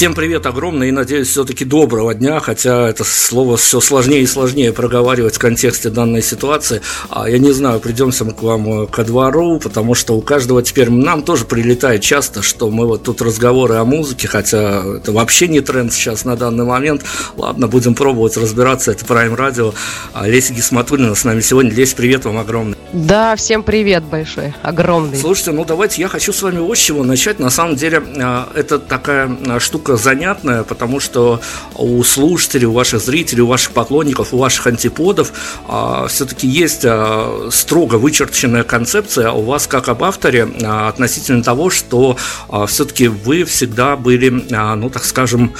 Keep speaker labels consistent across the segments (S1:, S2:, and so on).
S1: Всем привет огромный и, надеюсь, все-таки доброго дня, хотя это слово все сложнее и сложнее проговаривать в контексте данной ситуации. А я не знаю, придемся мы к вам э, ко двору, потому что у каждого теперь нам тоже прилетает часто, что мы вот тут разговоры о музыке, хотя это вообще не тренд сейчас на данный момент. Ладно, будем пробовать разбираться, это Prime Radio. А Леся Гисматулина с нами сегодня. Лесь, привет вам огромный.
S2: Да, всем привет большой, огромный.
S1: Слушайте, ну давайте я хочу с вами вот с чего начать. На самом деле, э, это такая э, штука штука занятная, потому что у слушателей, у ваших зрителей, у ваших поклонников, у ваших антиподов а, все-таки есть а, строго вычерченная концепция у вас как об авторе а, относительно того, что а, все-таки вы всегда были, а, ну так скажем,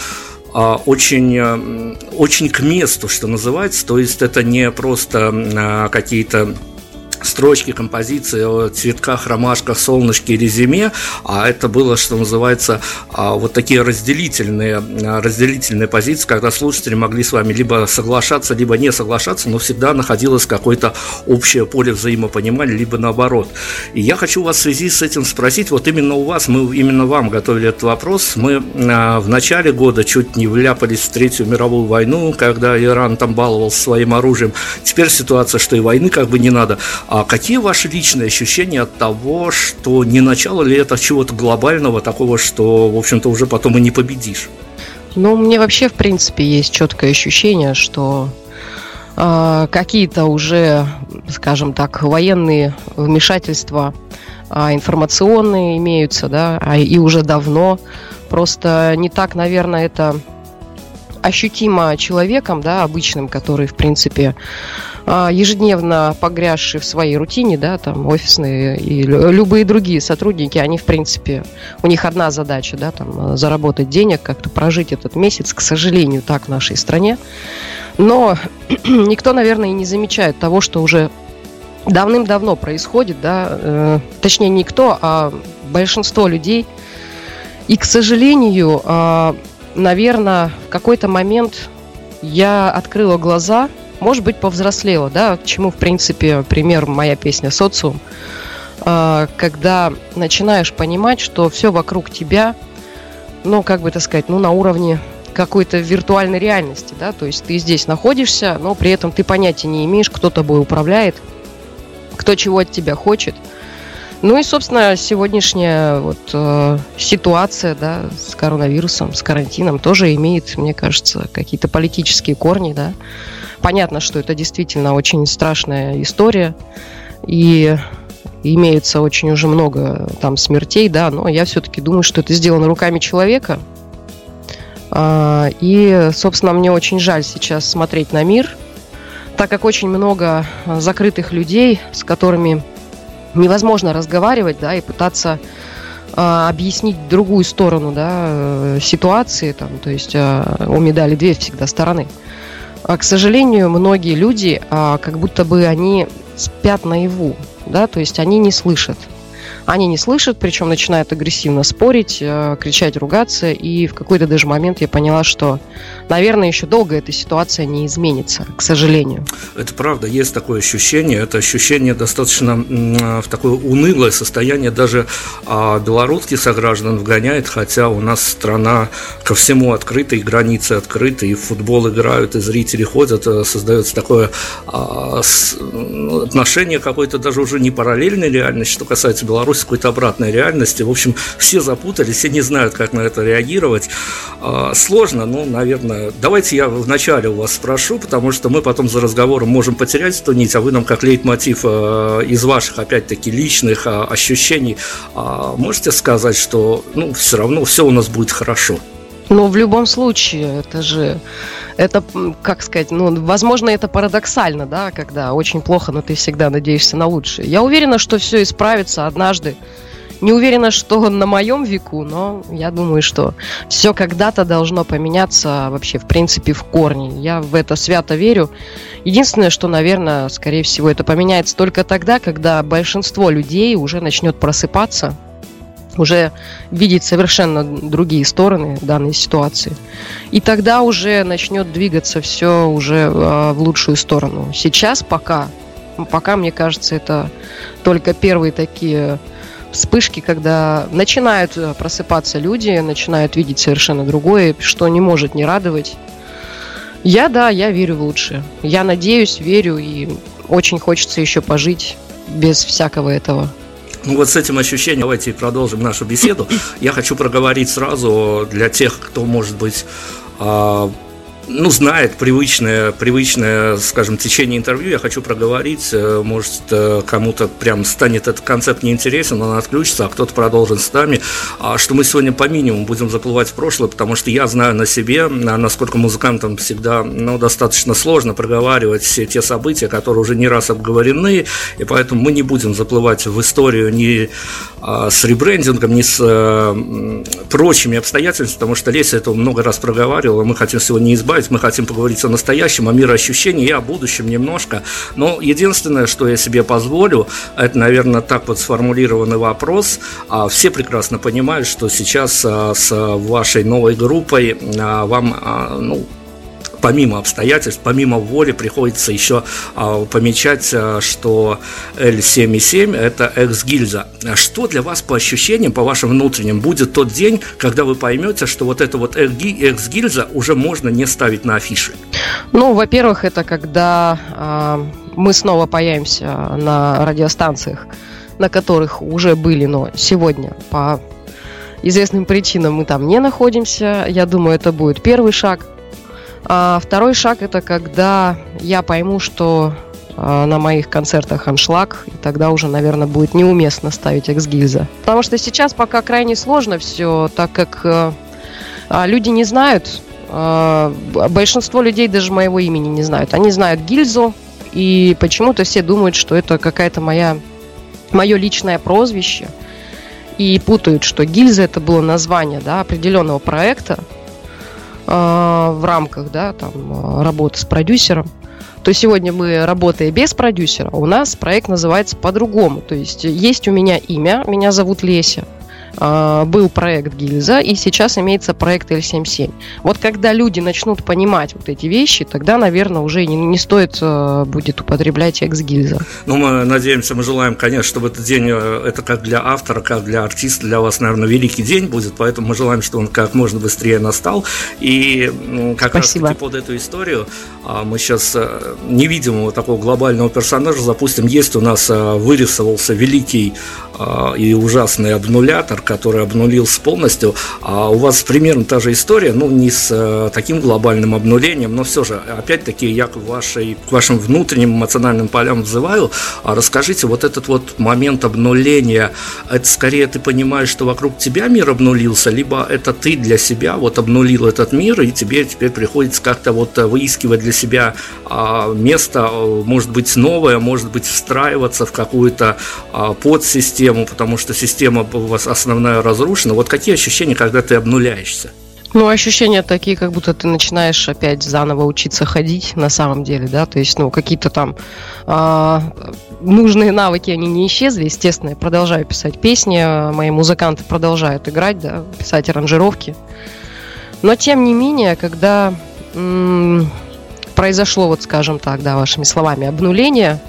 S1: а, очень, очень к месту, что называется. То есть это не просто а, какие-то строчки композиции о цветках, ромашках, солнышке или а это было, что называется, а, вот такие разделительные, а, разделительные позиции, когда слушатели могли с вами либо соглашаться, либо не соглашаться, но всегда находилось какое-то общее поле взаимопонимания, либо наоборот. И я хочу вас в связи с этим спросить, вот именно у вас, мы именно вам готовили этот вопрос, мы а, в начале года чуть не вляпались в Третью мировую войну, когда Иран там баловался своим оружием, теперь ситуация, что и войны как бы не надо, а какие ваши личные ощущения от того, что не начало ли это чего-то глобального, такого, что, в общем-то, уже потом и не победишь?
S3: Ну, мне вообще, в принципе, есть четкое ощущение, что э, какие-то уже, скажем так, военные вмешательства э, информационные имеются, да, а и уже давно. Просто не так, наверное, это ощутимо человеком, да, обычным, который, в принципе, ежедневно погрязшие в своей рутине, да, там офисные и любые другие сотрудники, они, в принципе, у них одна задача, да, там заработать денег, как-то прожить этот месяц, к сожалению, так в нашей стране. Но никто, наверное, и не замечает того, что уже давным-давно происходит, да, э, точнее никто, а большинство людей. И, к сожалению, э, наверное, в какой-то момент я открыла глаза, может быть, повзрослела, да, к чему, в принципе, пример моя песня «Социум», а, когда начинаешь понимать, что все вокруг тебя, ну, как бы это сказать, ну, на уровне какой-то виртуальной реальности, да, то есть ты здесь находишься, но при этом ты понятия не имеешь, кто тобой управляет, кто чего от тебя хочет – ну и, собственно, сегодняшняя вот э, ситуация, да, с коронавирусом, с карантином тоже имеет, мне кажется, какие-то политические корни, да. Понятно, что это действительно очень страшная история, и имеется очень уже много там смертей, да, но я все-таки думаю, что это сделано руками человека. А, и, собственно, мне очень жаль сейчас смотреть на мир, так как очень много закрытых людей, с которыми невозможно разговаривать, да, и пытаться э, объяснить другую сторону, да, э, ситуации, там, то есть э, у медали две всегда стороны. А, к сожалению, многие люди, э, как будто бы они спят наяву, да, то есть они не слышат. Они не слышат, причем начинают агрессивно спорить, э, кричать, ругаться, и в какой-то даже момент я поняла, что наверное, еще долго эта ситуация не изменится, к сожалению.
S1: Это правда, есть такое ощущение. Это ощущение достаточно в такое унылое состояние даже а, белорусских сограждан вгоняет, хотя у нас страна ко всему открыта, и границы открыты, и в футбол играют, и зрители ходят, э, создается такое а, отношение какое-то даже уже не параллельной реальности, что касается Беларуси, какой-то обратной реальности. В общем, все запутались, все не знают, как на это реагировать. А, сложно, но, наверное, Давайте я вначале у вас спрошу, потому что мы потом за разговором можем потерять эту нить, а вы нам как лейтмотив э, из ваших, опять-таки, личных э, ощущений а можете сказать, что ну, все равно все у нас будет хорошо?
S3: Ну, в любом случае, это же, это, как сказать, ну, возможно, это парадоксально, да, когда очень плохо, но ты всегда надеешься на лучшее. Я уверена, что все исправится однажды. Не уверена, что на моем веку, но я думаю, что все когда-то должно поменяться вообще, в принципе, в корне. Я в это свято верю. Единственное, что, наверное, скорее всего, это поменяется только тогда, когда большинство людей уже начнет просыпаться, уже видеть совершенно другие стороны данной ситуации. И тогда уже начнет двигаться все уже э, в лучшую сторону. Сейчас пока, пока, мне кажется, это только первые такие вспышки, когда начинают э, просыпаться люди, начинают видеть совершенно другое, что не может не радовать. Я, да, я верю в лучшее. Я надеюсь, верю и очень хочется еще пожить без всякого этого.
S1: Ну вот с этим ощущением давайте продолжим нашу беседу. Я хочу проговорить сразу для тех, кто, может быть, а, ну, знает привычное, привычное, скажем, течение интервью, я хочу проговорить, э, может, э, кому-то прям станет этот концепт неинтересен, он отключится, а кто-то продолжит с нами, а что мы сегодня по минимуму будем заплывать в прошлое, потому что я знаю на себе, насколько музыкантам всегда, ну, достаточно сложно проговаривать все те события, которые уже не раз обговорены, и поэтому мы не будем заплывать в историю ни а, с ребрендингом, ни с э, прочими обстоятельствами, потому что Леся это много раз проговаривала, мы хотим сегодня избавить оставить. Мы хотим поговорить о настоящем, о мироощущении и о будущем немножко. Но единственное, что я себе позволю, это, наверное, так вот сформулированный вопрос. А все прекрасно понимают, что сейчас а, с вашей новой группой а, вам, ну, помимо обстоятельств, помимо воли, приходится еще а, помечать, а, что L7,7 это экс-гильза. Что для вас по ощущениям, по вашим внутренним, будет тот день, когда вы поймете, что вот это вот экс-гильза уже можно не ставить на афиши?
S3: Ну, во-первых, это когда э, мы снова появимся на радиостанциях, на которых уже были, но сегодня по известным причинам мы там не находимся. Я думаю, это будет первый шаг – а второй шаг это когда я пойму, что а, на моих концертах аншлаг, и тогда уже, наверное, будет неуместно ставить экс-гильза. Потому что сейчас пока крайне сложно все, так как э, а, люди не знают, большинство людей даже моего имени не знают. Они знают гильзу, и почему-то все думают, что это какая-то моя, мое личное прозвище, и путают, что гильза это было название да, определенного проекта, в рамках да, там, э, работы с продюсером, то сегодня мы, работая без продюсера, у нас проект называется по-другому. То есть есть у меня имя, меня зовут Леся. А, был проект Гильза, и сейчас имеется проект L77. Вот когда люди начнут понимать вот эти вещи, тогда, наверное, уже не, не стоит э, будет употреблять экс-гильза.
S1: Ну, мы надеемся, мы желаем, конечно, чтобы этот день, э, это как для автора, как для артиста, для вас, наверное, великий день будет, поэтому мы желаем, чтобы он как можно быстрее настал. И как Спасибо. раз под эту историю а, мы сейчас э, невидимого такого глобального персонажа запустим. Есть у нас вырисовался великий а, и ужасный обнулятор, который обнулился полностью. А у вас примерно та же история, ну, не с э, таким глобальным обнулением, но все же, опять-таки, я к, вашей, к вашим внутренним эмоциональным полям взываю. А расскажите, вот этот вот момент обнуления, это скорее ты понимаешь, что вокруг тебя мир обнулился, либо это ты для себя вот обнулил этот мир, и тебе теперь приходится как-то вот выискивать для себя а, место, может быть, новое, может быть, встраиваться в какую-то а, подсистему, систему, потому что система у вас основная разрушена. Вот какие ощущения, когда ты обнуляешься?
S3: Ну, ощущения такие, как будто ты начинаешь опять заново учиться ходить на самом деле, да, то есть, ну, какие-то там э, нужные навыки, они не исчезли, естественно, я продолжаю писать песни, мои музыканты продолжают играть, да, писать аранжировки, но, тем не менее, когда м- произошло, вот скажем так, да, вашими словами, обнуление,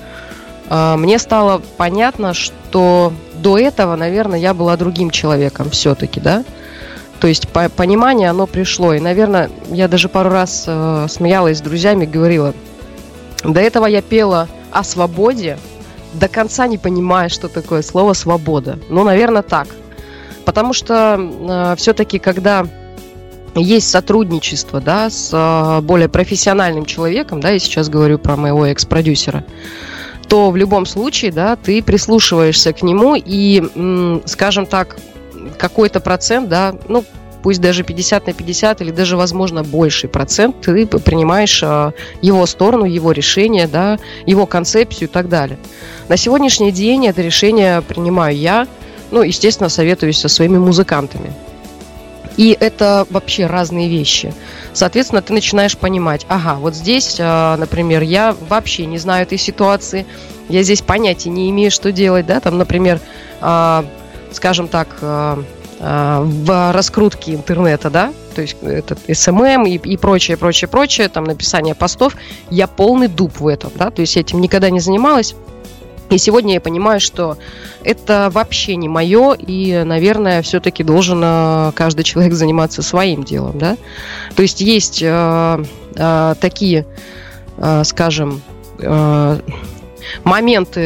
S3: э, мне стало понятно, что до этого, наверное, я была другим человеком все-таки, да. То есть по понимание оно пришло. И, наверное, я даже пару раз э, смеялась с друзьями, говорила, до этого я пела о свободе, до конца не понимая, что такое слово свобода. Ну, наверное, так. Потому что э, все-таки, когда есть сотрудничество, да, с э, более профессиональным человеком, да, я сейчас говорю про моего экс-продюсера, то в любом случае, да, ты прислушиваешься к нему и, скажем так, какой-то процент, да, ну, пусть даже 50 на 50 или даже, возможно, больший процент, ты принимаешь а, его сторону, его решение, да, его концепцию и так далее. На сегодняшний день это решение принимаю я, ну, естественно, советуюсь со своими музыкантами. И это вообще разные вещи. Соответственно, ты начинаешь понимать, ага, вот здесь, а, например, я вообще не знаю этой ситуации, я здесь понятия не имею, что делать, да, там, например, а, скажем так, а, в раскрутке интернета, да, то есть этот SMM и, и прочее, прочее, прочее, там написание постов, я полный дуб в этом, да, то есть этим никогда не занималась, и сегодня я понимаю, что это вообще не мое, и, наверное, все-таки должен э, каждый человек заниматься своим делом, да. То есть есть э, э, такие, э, скажем, э, моменты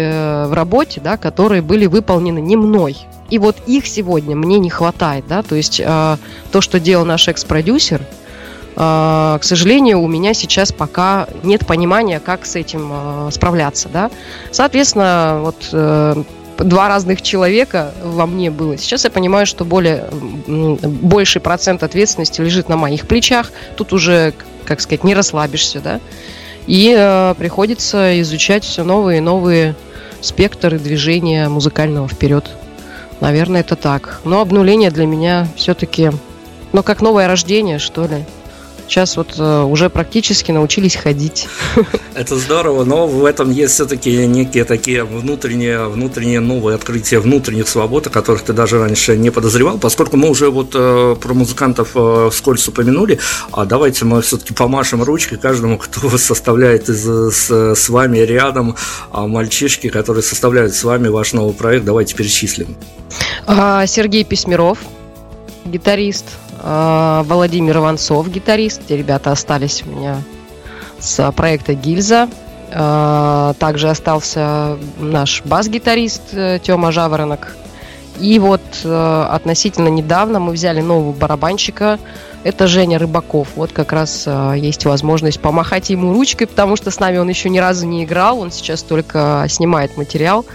S3: в работе, да, которые были выполнены не мной. И вот их сегодня мне не хватает, да, то есть э, то, что делал наш экс-продюсер, к сожалению, у меня сейчас пока нет понимания, как с этим а, справляться, да. Соответственно, вот э, два разных человека во мне было. Сейчас я понимаю, что более, больший процент ответственности лежит на моих плечах. Тут уже, как сказать, не расслабишься, да. И э, приходится изучать все новые и новые спектры движения музыкального вперед. Наверное, это так. Но обнуление для меня все-таки, ну, как новое рождение, что ли. Сейчас вот э, уже практически научились ходить.
S1: Это здорово, но в этом есть все-таки некие такие внутренние, внутренние новые открытия внутренних свобод, о которых ты даже раньше не подозревал, поскольку мы уже вот э, про музыкантов э, вскользь упомянули, а давайте мы все-таки помашем ручкой каждому, кто составляет из, с, с вами рядом, а мальчишки, которые составляют с вами ваш новый проект, давайте перечислим.
S3: А, Сергей Письмеров, гитарист, Владимир Иванцов, гитарист. Те ребята остались у меня с проекта «Гильза». А, также остался наш бас-гитарист э, Тёма Жаворонок. И вот э, относительно недавно мы взяли нового барабанщика. Это Женя Рыбаков. Вот как раз э, есть возможность помахать ему ручкой, потому что с нами он еще ни разу не играл. Он сейчас только снимает материал.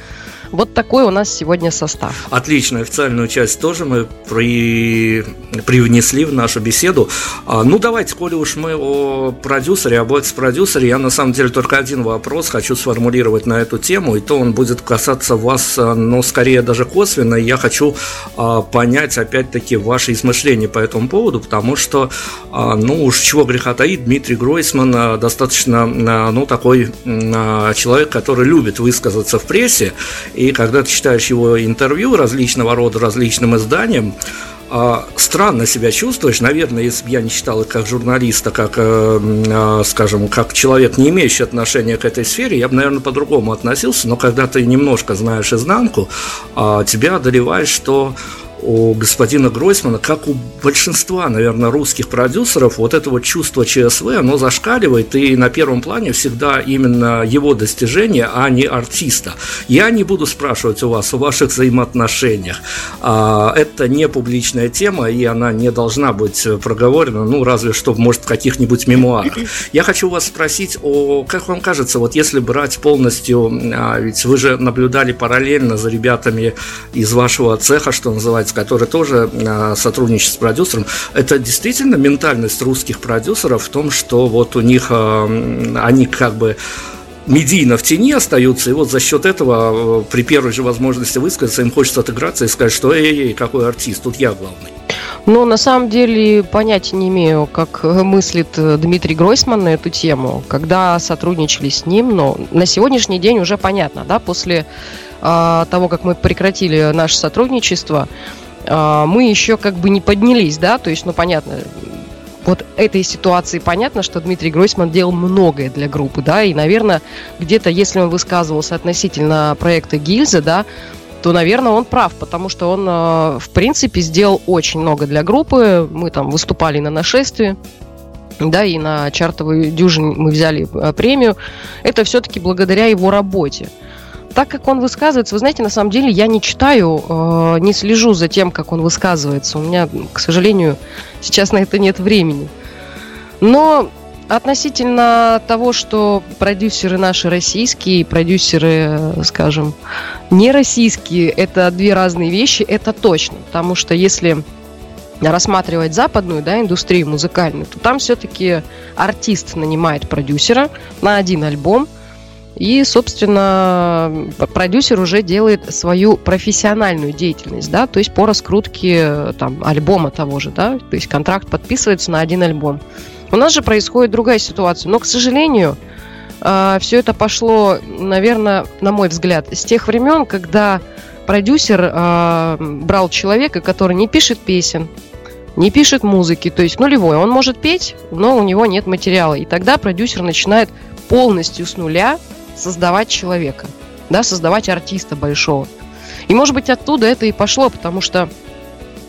S3: Вот такой у нас сегодня состав.
S1: Отлично, официальную часть тоже мы при... привнесли в нашу беседу. А, ну, давайте, коли уж мы о продюсере, об экс-продюсере, я на самом деле только один вопрос хочу сформулировать на эту тему, и то он будет касаться вас, а, но скорее даже косвенно. Я хочу а, понять, опять-таки, ваши измышления по этому поводу, потому что, ну, уж чего греха таит, Дмитрий Гройсман достаточно, ну, такой человек, который любит высказаться в прессе, и когда ты читаешь его интервью различного рода различным изданиям, а, странно себя чувствуешь, наверное, если бы я не считал их как журналиста, как, э, а, скажем, как человек, не имеющий отношения к этой сфере, я бы, наверное, по-другому относился, но когда ты немножко знаешь изнанку, а, тебя одолевает, что у господина Гройсмана, как у большинства, наверное, русских продюсеров, вот это вот чувство ЧСВ, оно зашкаливает, и на первом плане всегда именно его достижение, а не артиста. Я не буду спрашивать у вас о ваших взаимоотношениях. А, это не публичная тема, и она не должна быть проговорена, ну, разве что, может, в каких-нибудь мемуарах. Я хочу вас спросить, о, как вам кажется, вот если брать полностью, а, ведь вы же наблюдали параллельно за ребятами из вашего цеха, что называется, который тоже а, сотрудничает с продюсером, это действительно ментальность русских продюсеров в том, что вот у них а, они как бы медийно в тени остаются, и вот за счет этого а, при первой же возможности высказаться им хочется отыграться и сказать, что эй, какой артист, тут я главный.
S3: Ну, на самом деле, понятия не имею, как мыслит э, Дмитрий Гройсман на эту тему, когда сотрудничали с ним, но на сегодняшний день уже понятно, да, после э, того, как мы прекратили наше сотрудничество, э, мы еще как бы не поднялись, да, то есть, ну, понятно, вот этой ситуации понятно, что Дмитрий Гройсман делал многое для группы, да, и, наверное, где-то, если он высказывался относительно проекта Гильза, да, то, наверное, он прав, потому что он, э, в принципе, сделал очень много для группы. Мы там выступали на нашествии, да, и на чартовую дюжин мы взяли премию. Это все-таки благодаря его работе. Так как он высказывается, вы знаете, на самом деле я не читаю, э, не слежу за тем, как он высказывается. У меня, к сожалению, сейчас на это нет времени. Но Относительно того, что продюсеры наши российские, продюсеры, скажем, не российские, это две разные вещи, это точно. Потому что если рассматривать западную да, индустрию музыкальную, то там все-таки артист нанимает продюсера на один альбом, и, собственно, продюсер уже делает свою профессиональную деятельность, да, то есть по раскрутке там, альбома того же, да, то есть контракт подписывается на один альбом. У нас же происходит другая ситуация. Но, к сожалению, а, все это пошло, наверное, на мой взгляд, с тех времен, когда продюсер а, брал человека, который не пишет песен, не пишет музыки, то есть нулевой. Он может петь, но у него нет материала. И тогда продюсер начинает полностью с нуля создавать человека, да, создавать артиста большого. И, может быть, оттуда это и пошло, потому что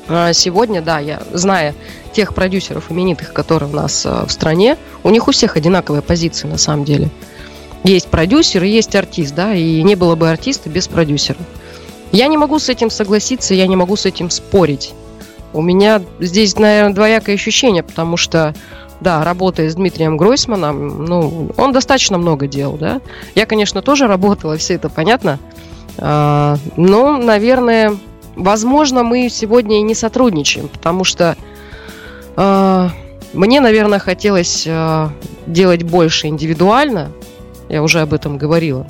S3: а, сегодня, да, я, зная тех продюсеров именитых, которые у нас а, в стране, у них у всех одинаковые позиции на самом деле. Есть продюсер и есть артист, да, и не было бы артиста без продюсера. Я не могу с этим согласиться, я не могу с этим спорить. У меня здесь, наверное, двоякое ощущение, потому что, да, работая с Дмитрием Гройсманом, ну, он достаточно много делал, да. Я, конечно, тоже работала, все это понятно. А, но, наверное, возможно, мы сегодня и не сотрудничаем, потому что э, мне, наверное, хотелось э, делать больше индивидуально. Я уже об этом говорила.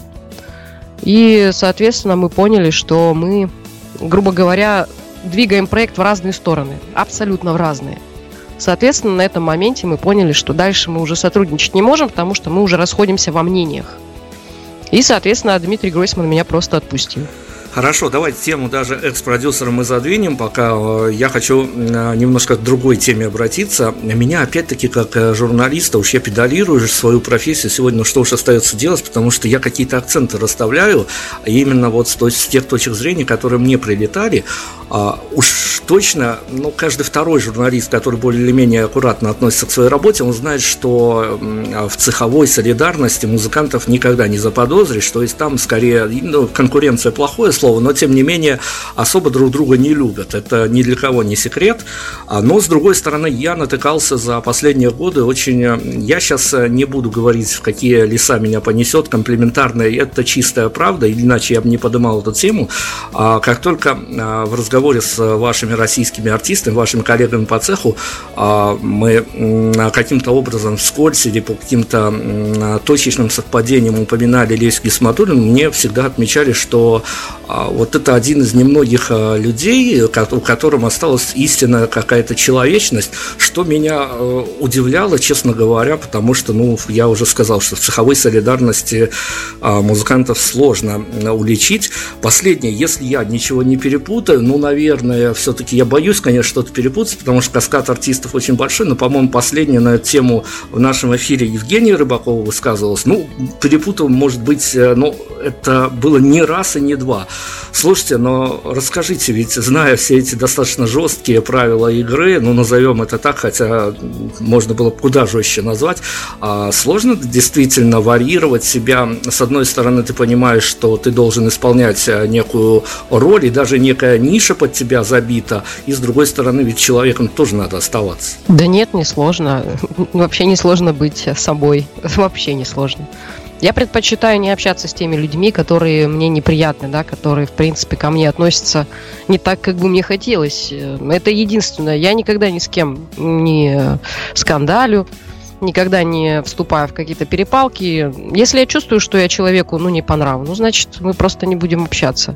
S3: И, соответственно, мы поняли, что мы, грубо говоря, двигаем проект в разные стороны, абсолютно в разные. Соответственно, на этом моменте мы поняли, что дальше мы уже сотрудничать не можем, потому что мы уже расходимся во мнениях. И, соответственно, Дмитрий Гройсман меня просто отпустил.
S1: Хорошо, давайте тему даже экс-продюсера мы задвинем, пока э, я хочу э, немножко к другой теме обратиться. Меня опять-таки как э, журналиста, уж я педалирую свою профессию сегодня, что уж остается делать, потому что я какие-то акценты расставляю, именно вот с, с тех точек зрения, которые мне прилетали. А, уж точно, ну, каждый второй журналист, который более или менее аккуратно относится к своей работе, он знает, что в цеховой солидарности музыкантов никогда не заподозришь, то есть там скорее ну, конкуренция плохое слово, но тем не менее особо друг друга не любят. Это ни для кого не секрет. А, но с другой стороны, я натыкался за последние годы очень... Э, я сейчас э, не буду говорить, в какие леса меня понесет, комплементарная, это чистая правда, иначе я бы не поднимал эту тему. А как только а, в разговоре с вашими российскими артистами, вашими коллегами по цеху, мы каким-то образом вскользь или по каким-то точечным совпадениям упоминали Лесю Гисматуллину, мне всегда отмечали, что а вот это один из немногих а, людей, у которым осталась истинная какая-то человечность, что меня удивляло, честно говоря, потому что, ну, я уже сказал, что в цеховой солидарности а, музыкантов сложно уличить. Последнее, если я ничего не перепутаю, ну, наверное, все-таки я боюсь, конечно, что-то перепутать, потому что каскад артистов очень большой, но, по-моему, последнее на эту тему в нашем эфире Евгения Рыбакова высказывалась. Ну, перепутал, может быть, э, ну, это было не раз и не два. Слушайте, но расскажите, ведь зная все эти достаточно жесткие правила игры, ну назовем это так, хотя можно было куда жестче назвать, а сложно действительно варьировать себя. С одной стороны, ты понимаешь, что ты должен исполнять а, некую роль, и даже некая ниша под тебя забита, и с другой стороны, ведь человеком тоже надо оставаться.
S3: Да нет, не сложно. Вообще не сложно быть собой. Вообще не сложно. Я предпочитаю не общаться с теми людьми, которые мне неприятны, да, которые, в принципе, ко мне относятся не так, как бы мне хотелось. Это единственное. Я никогда ни с кем не скандалю, никогда не вступаю в какие-то перепалки. Если я чувствую, что я человеку, ну, не по нраву, ну, значит, мы просто не будем общаться.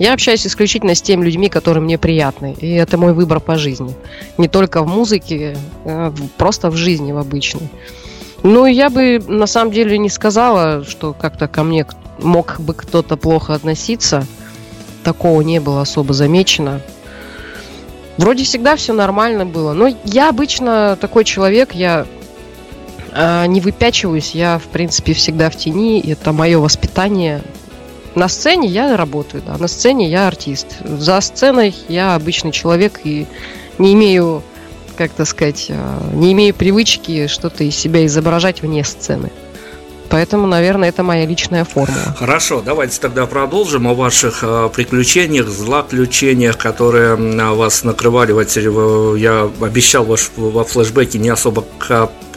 S3: Я общаюсь исключительно с теми людьми, которые мне приятны. И это мой выбор по жизни. Не только в музыке, а просто в жизни, в обычной. Ну, я бы на самом деле не сказала, что как-то ко мне мог бы кто-то плохо относиться. Такого не было особо замечено. Вроде всегда все нормально было. Но я обычно такой человек, я э, не выпячиваюсь, я, в принципе, всегда в тени. Это мое воспитание. На сцене я работаю, да, на сцене я артист. За сценой я обычный человек и не имею как то сказать, э, не имею привычки что-то из себя изображать вне сцены. Поэтому, наверное, это моя личная формула.
S1: Хорошо, давайте тогда продолжим о ваших э, приключениях, злоключениях, которые вас накрывали. Я обещал ваш, во флешбеке не особо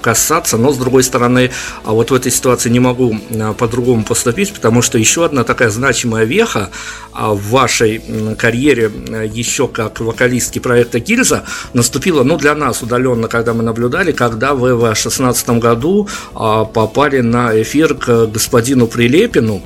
S1: касаться, но с другой стороны, а вот в этой ситуации не могу а, по-другому поступить, потому что еще одна такая значимая веха а, в вашей карьере, а, еще как вокалистки проекта Гильза, наступила, ну, для нас удаленно, когда мы наблюдали, когда вы в 2016 году попали на эфир к господину Прилепину,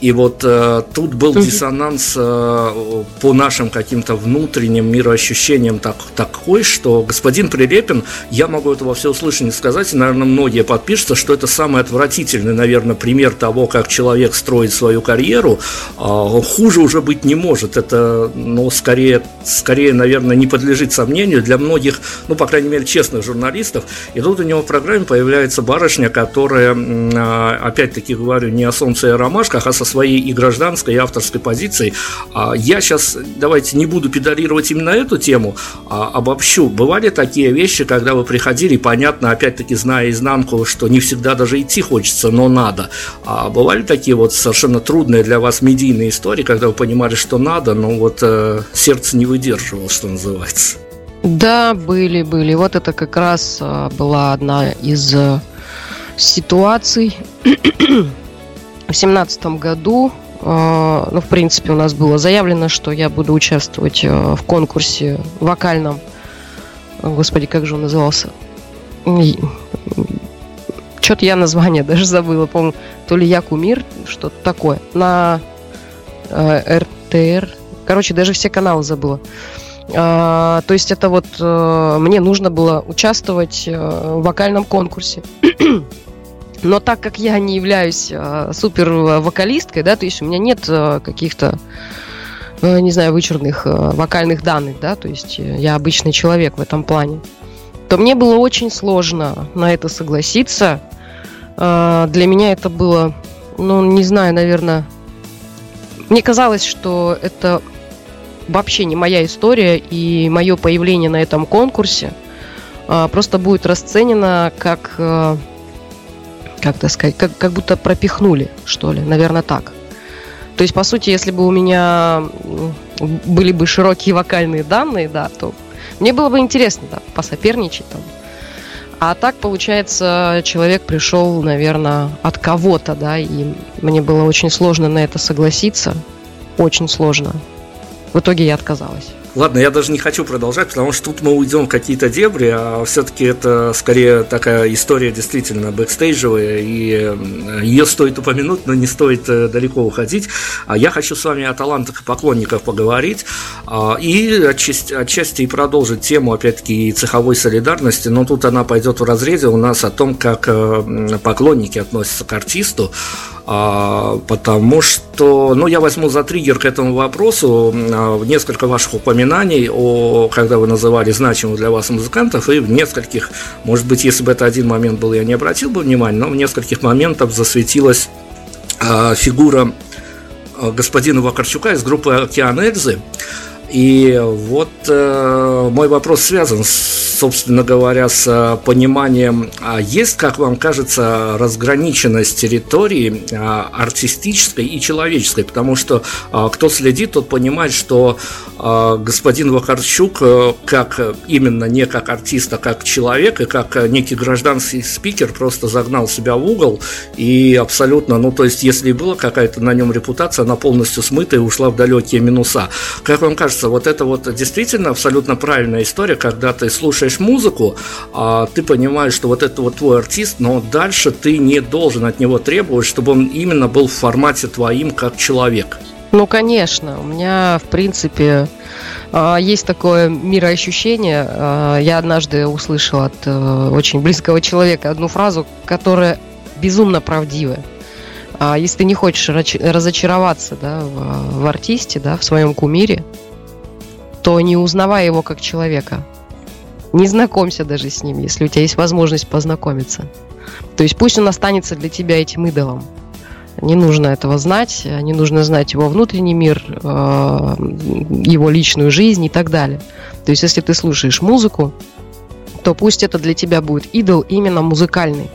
S1: и вот э, тут был диссонанс э, по нашим каким-то внутренним мироощущениям так, такой, что господин Прилепин, я могу это во всеуслышание сказать, и, наверное, многие подпишутся, что это самый отвратительный, наверное, пример того, как человек строит свою карьеру. Э, хуже уже быть не может. Это, ну, скорее, скорее, наверное, не подлежит сомнению для многих, ну, по крайней мере, честных журналистов. И тут у него в программе появляется барышня, которая, э, опять-таки говорю, не о солнце и о ромашках, а со своей и гражданской, и авторской позицией. А я сейчас, давайте не буду педалировать именно эту тему, а обобщу. Бывали такие вещи, когда вы приходили, понятно, опять-таки зная изнанку, что не всегда даже идти хочется, но надо. А бывали такие вот совершенно трудные для вас медийные истории, когда вы понимали, что надо, но вот э, сердце не выдерживало, что называется.
S3: Да, были, были. Вот это как раз а, была одна из а, ситуаций, в семнадцатом году, э, ну, в принципе, у нас было заявлено, что я буду участвовать э, в конкурсе вокальном. Господи, как же он назывался? Что-то я название даже забыла, помню. То ли я кумир, что-то такое. На э, РТР. Короче, даже все каналы забыла. То есть это вот мне нужно было участвовать в вокальном конкурсе. Но так как я не являюсь а, супер вокалисткой, да, то есть у меня нет а, каких-то не знаю, вычурных вокальных данных, да, то есть я обычный человек в этом плане, то мне было очень сложно на это согласиться. Для меня это было, ну, не знаю, наверное, мне казалось, что это вообще не моя история, и мое появление на этом конкурсе а, просто будет расценено как, а, как так сказать, как, как будто пропихнули, что ли, наверное, так. То есть, по сути, если бы у меня были бы широкие вокальные данные, да, то мне было бы интересно, да, посоперничать там. А так, получается, человек пришел, наверное, от кого-то, да, и мне было очень сложно на это согласиться. Очень сложно. В итоге я отказалась.
S1: Ладно, я даже не хочу продолжать, потому что тут мы уйдем в какие-то дебри, а все-таки это скорее такая история действительно бэкстейджевая, и ее стоит упомянуть, но не стоит э, далеко уходить. А я хочу с вами о талантах и поклонниках поговорить, а, и отчасти, отчасти и продолжить тему, опять-таки, цеховой солидарности, но тут она пойдет в разрезе у нас о том, как э, поклонники относятся к артисту, потому что, ну, я возьму за триггер к этому вопросу а, несколько ваших упоминаний, о, когда вы называли значимых для вас музыкантов, и в нескольких, может быть, если бы это один момент был, я не обратил бы внимания, но в нескольких моментах засветилась а, фигура господина Вакарчука из группы «Океан Эльзы», и вот э, мой вопрос связан, собственно говоря, с э, пониманием, а есть, как вам кажется, разграниченность территории э, артистической и человеческой, потому что э, кто следит, тот понимает, что господин Вакарчук, э, как именно не как артист, а как человек и как некий гражданский спикер просто загнал себя в угол и абсолютно, ну то есть если была какая-то на нем репутация, она полностью смыта и ушла в далекие минуса. Как вам кажется, вот это вот действительно абсолютно правильная история, когда ты слушаешь музыку, а ты понимаешь, что вот это вот твой артист, но дальше ты не должен от него требовать, чтобы он именно был в формате твоим как человек.
S3: Ну, конечно. У меня, в принципе, а, есть такое мироощущение. А, я однажды услышала от э, очень близкого человека одну фразу, которая безумно правдивая. А если ты не хочешь разочароваться да, в, артисте, да, в своем кумире, то не узнавай его как человека. Не знакомься даже с ним, если у тебя есть возможность познакомиться. То есть пусть он останется для тебя этим идолом. Не нужно этого знать, не нужно знать его внутренний мир, э, его личную жизнь и так далее. То есть если ты слушаешь музыку, то пусть это для тебя будет идол именно музыкальный.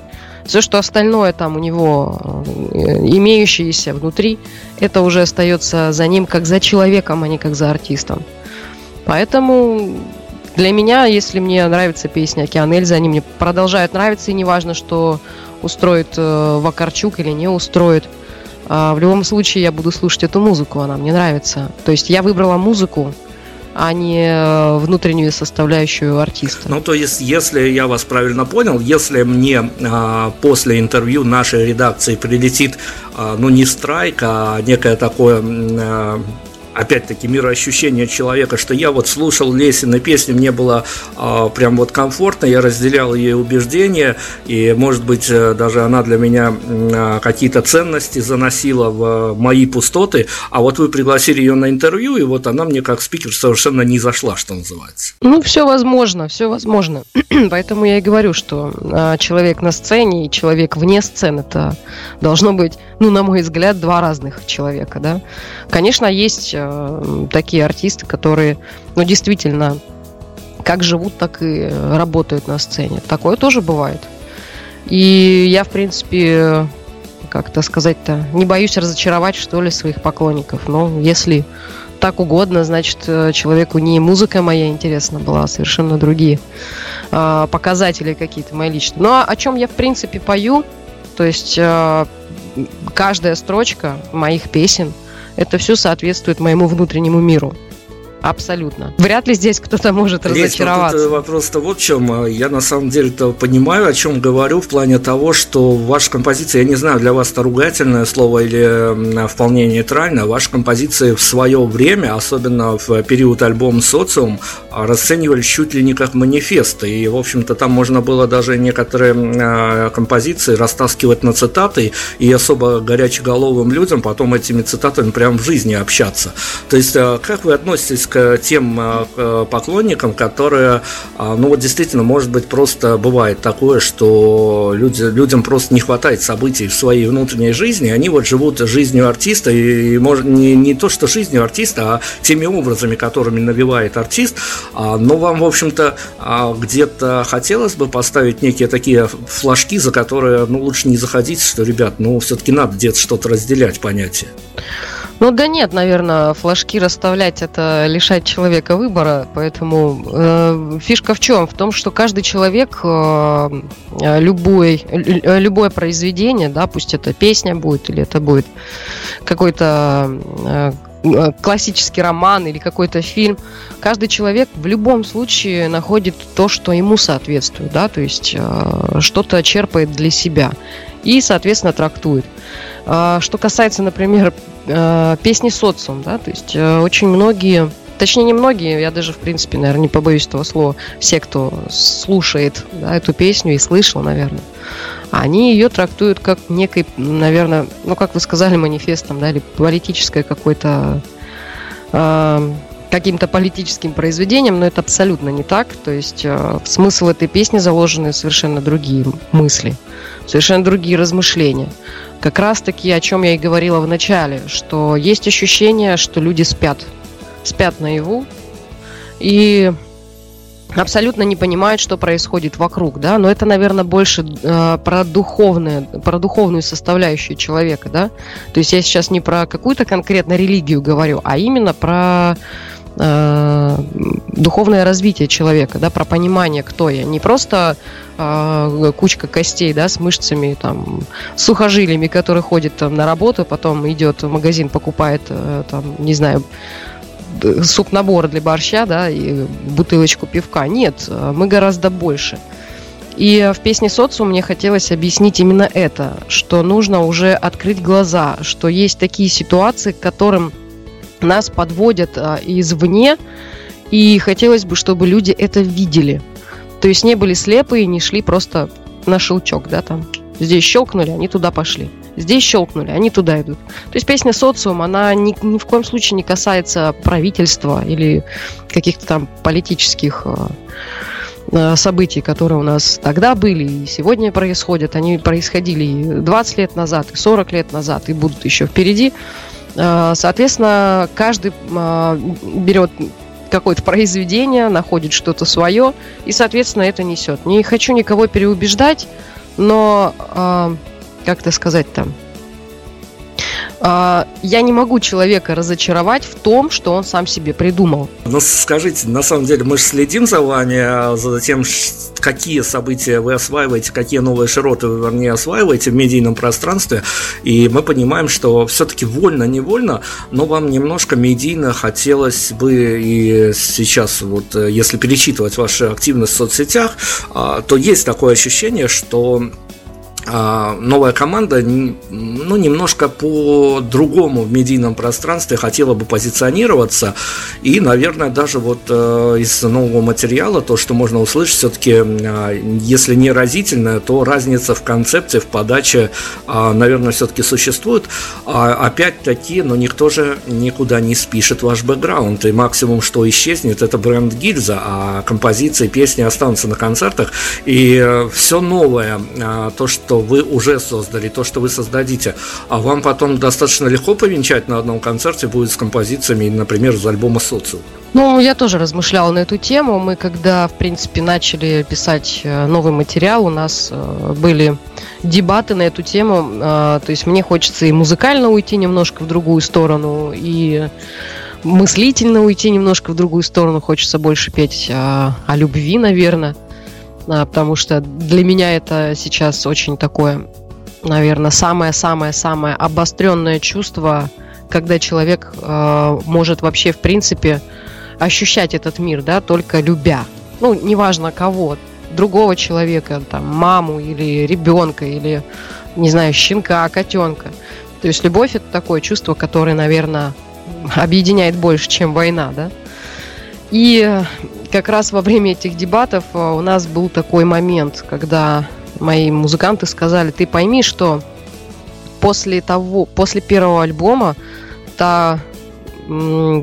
S3: Все, что остальное там у него э, имеющееся внутри, это уже остается за ним как за человеком, а не как за артистом. Поэтому для меня, если мне нравится песня «Океан Эльзы», они мне продолжают нравиться, и неважно, что устроит э, Вакарчук или не устроит. А в любом случае я буду слушать эту музыку, она мне нравится. То есть я выбрала музыку, а не э, внутреннюю составляющую артиста.
S1: Ну, то есть, если я вас правильно понял, если мне а, после интервью нашей редакции прилетит, а, ну, не страйк, а некое такое а, опять-таки, мироощущение человека, что я вот слушал Лесины песни, мне было э, прям вот комфортно, я разделял ее убеждения, и, может быть, э, даже она для меня э, какие-то ценности заносила в мои пустоты, а вот вы пригласили ее на интервью, и вот она мне как спикер совершенно не зашла, что называется.
S3: Ну, все возможно, все возможно. Поэтому я и говорю, что э, человек на сцене и человек вне сцены, это должно быть, ну, на мой взгляд, два разных человека, да. Конечно, есть такие артисты, которые, ну, действительно, как живут, так и работают на сцене. Такое тоже бывает. И я, в принципе, как-то сказать-то, не боюсь разочаровать, что ли, своих поклонников. Но если так угодно, значит, э, человеку не музыка моя интересна была, а совершенно другие э, показатели какие-то мои личные. Но о чем я, в принципе, пою, то есть э, каждая строчка моих песен – это все соответствует моему внутреннему миру. Абсолютно. Вряд ли здесь кто-то может Лесь, разочароваться.
S1: Вот вопрос-то вот в чем. Я на самом деле-то понимаю, о чем говорю, в плане того, что ваша композиция, я не знаю, для вас это ругательное слово или вполне нейтральное, ваша композиция в свое время, особенно в период альбома «Социум», расценивали чуть ли не как манифесты. И, в общем-то, там можно было даже некоторые а, композиции растаскивать на цитаты и особо горячеголовым людям потом этими цитатами прямо в жизни общаться. То есть, а, как вы относитесь к тем а, поклонникам, которые, ну вот действительно, может быть, просто бывает такое, что люди, людям просто не хватает событий в своей внутренней жизни, они вот живут жизнью артиста, и, может, не, не то, что жизнью артиста, а теми образами, которыми навевает артист, но вам, в общем-то, где-то хотелось бы поставить некие такие флажки, за которые, ну, лучше не заходить, что, ребят, ну, все-таки надо где-то что-то разделять понятие.
S3: Ну да нет, наверное, флажки расставлять это лишать человека выбора, поэтому э, фишка в чем? В том, что каждый человек э, любой, любое произведение, да, пусть это песня будет или это будет какой-то э, Э, классический роман или какой-то фильм, каждый человек в любом случае находит то, что ему соответствует, да, то есть э, что-то черпает для себя и, соответственно, трактует. Э, что касается, например, э, песни социум, да, то есть э, очень многие Точнее, не многие, я даже, в принципе, наверное, не побоюсь этого слова, все, кто слушает да, эту песню и слышал, наверное, они ее трактуют как некой, наверное, ну, как вы сказали, манифестом, да, или политическое какое-то э, каким-то политическим произведением, но это абсолютно не так. То есть э, в смысл этой песни заложены совершенно другие мысли, совершенно другие размышления. Как раз таки, о чем я и говорила в начале, что есть ощущение, что люди спят, спят наяву, и абсолютно не понимают, что происходит вокруг, да, но это, наверное, больше э, про духовное, про духовную составляющую человека, да. То есть я сейчас не про какую-то конкретно религию говорю, а именно про э, духовное развитие человека, да, про понимание, кто я. Не просто э, кучка костей, да, с мышцами, там, сухожилиями, который ходит там, на работу, потом идет в магазин, покупает, э, там, не знаю, суп-набор для борща, да, и бутылочку пивка. Нет, мы гораздо больше. И в песне «Социум» мне хотелось объяснить именно это, что нужно уже открыть глаза, что есть такие ситуации, к которым нас подводят а, извне, и хотелось бы, чтобы люди это видели. То есть не были слепые, не шли просто на щелчок, да, там. Здесь щелкнули, они туда пошли. Здесь щелкнули, они туда идут. То есть песня «Социум», она ни, ни в коем случае не касается правительства или каких-то там политических э, э событий, которые у нас тогда были и сегодня происходят. Они происходили и 20 лет назад, и 40 лет назад, и будут еще впереди. Э, соответственно, каждый берет какое-то произведение, находит что-то свое, и, соответственно, это несет. Не хочу никого переубеждать, но как это сказать там, а, я не могу человека разочаровать в том, что он сам себе придумал.
S1: Ну, скажите, на самом деле мы же следим за вами, а, за тем, какие события вы осваиваете, какие новые широты вы, вернее, осваиваете в медийном пространстве, и мы понимаем, что все-таки вольно-невольно, но вам немножко медийно хотелось бы, и сейчас вот, э, если перечитывать вашу активность в соцсетях, а, то есть такое ощущение, что новая команда ну, немножко по-другому в медийном пространстве хотела бы позиционироваться. И, наверное, даже вот э, из нового материала то, что можно услышать, все-таки, э, если не разительная, то разница в концепции, в подаче, э, наверное, все-таки существует. А, опять-таки, но никто же никуда не спишет ваш бэкграунд. И максимум, что исчезнет, это бренд гильза, а композиции, песни останутся на концертах. И э, все новое, то, что что вы уже создали, то, что вы создадите, а вам потом достаточно легко повенчать на одном концерте будет с композициями, например, из альбома «Социум».
S3: Ну, я тоже размышляла на эту тему. Мы, когда, в принципе, начали писать э, новый материал, у нас э, были дебаты на эту тему. Э, то есть мне хочется и музыкально уйти немножко в другую сторону, и мыслительно уйти немножко в другую сторону. Хочется больше петь о, о любви, наверное. А, потому что для меня это сейчас очень такое, наверное, самое-самое-самое обостренное чувство, когда человек э, может вообще, в принципе, ощущать этот мир, да, только любя. Ну, неважно кого, другого человека, там, маму или ребенка, или, не знаю, щенка, котенка. То есть любовь это такое чувство, которое, наверное, объединяет больше, чем война, да. И как раз во время этих дебатов э, у нас был такой момент, когда мои музыканты сказали, ты пойми, что после того, после первого альбома та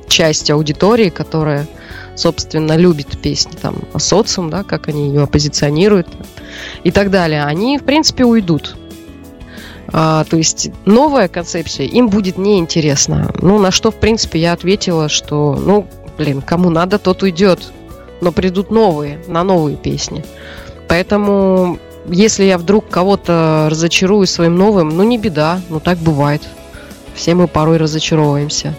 S3: часть аудитории, которая, собственно, любит песни там о социум, да, как они ее позиционируют и так далее, они, в принципе, уйдут. А, то есть новая концепция им будет неинтересна. Ну, на что, в принципе, я ответила, что, ну, блин, кому надо, тот уйдет. Но придут новые, на новые песни. Поэтому если я вдруг кого-то разочарую своим новым, ну не беда, ну так бывает. Все мы порой разочаровываемся.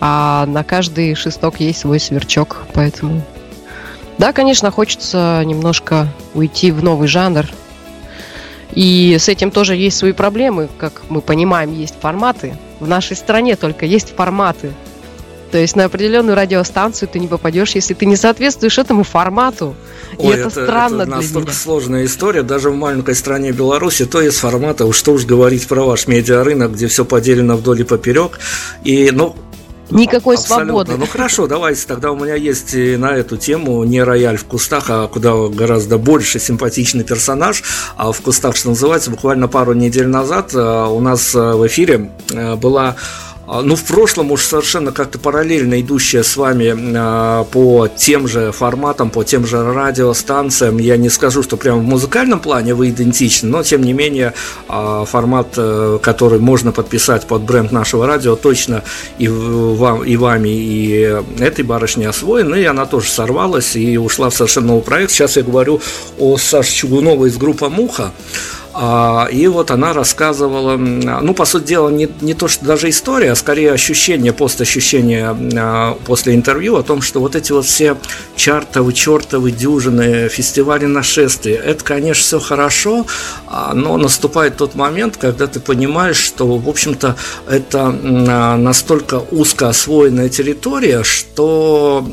S3: А на каждый шесток есть свой сверчок, поэтому... Да, конечно, хочется немножко уйти в новый жанр. И с этим тоже есть свои проблемы. Как мы понимаем, есть форматы. В нашей стране только есть форматы. То есть на определенную радиостанцию ты не попадешь, если ты не соответствуешь этому формату.
S1: И Ой, это, это странно это настолько меня. сложная история. Даже в маленькой стране Беларуси то есть формата, уж что уж говорить про ваш медиарынок, где все поделено вдоль и поперек. И, ну,
S3: Никакой Абсолютно. свободы.
S1: Ну хорошо, давайте тогда у меня есть на эту тему не рояль в кустах, а куда гораздо больше симпатичный персонаж. А в кустах, что называется, буквально пару недель назад э, у нас э, в эфире э, была а, ну, в прошлом уж совершенно как-то параллельно идущая с вами э, по тем же форматам, по тем же радиостанциям. Я не скажу, что прямо в музыкальном плане вы идентичны, но тем не менее э, формат, э, который можно подписать под бренд нашего радио, точно и, вам, и вами, и этой барышне освоен, и она тоже сорвалась и ушла в совершенно новый проект. Сейчас я говорю о Саше Чугуновой из группы «Муха». А, и вот она рассказывала, ну, по сути дела, не, не то, что даже история, а скорее ощущение, постощущение а, после интервью о том, что вот эти вот все чартовы, чертовы, дюжины, фестивали нашествия, это, конечно, все хорошо, а, но наступает тот момент, когда ты понимаешь, что, в общем-то, это настолько узко освоенная территория, что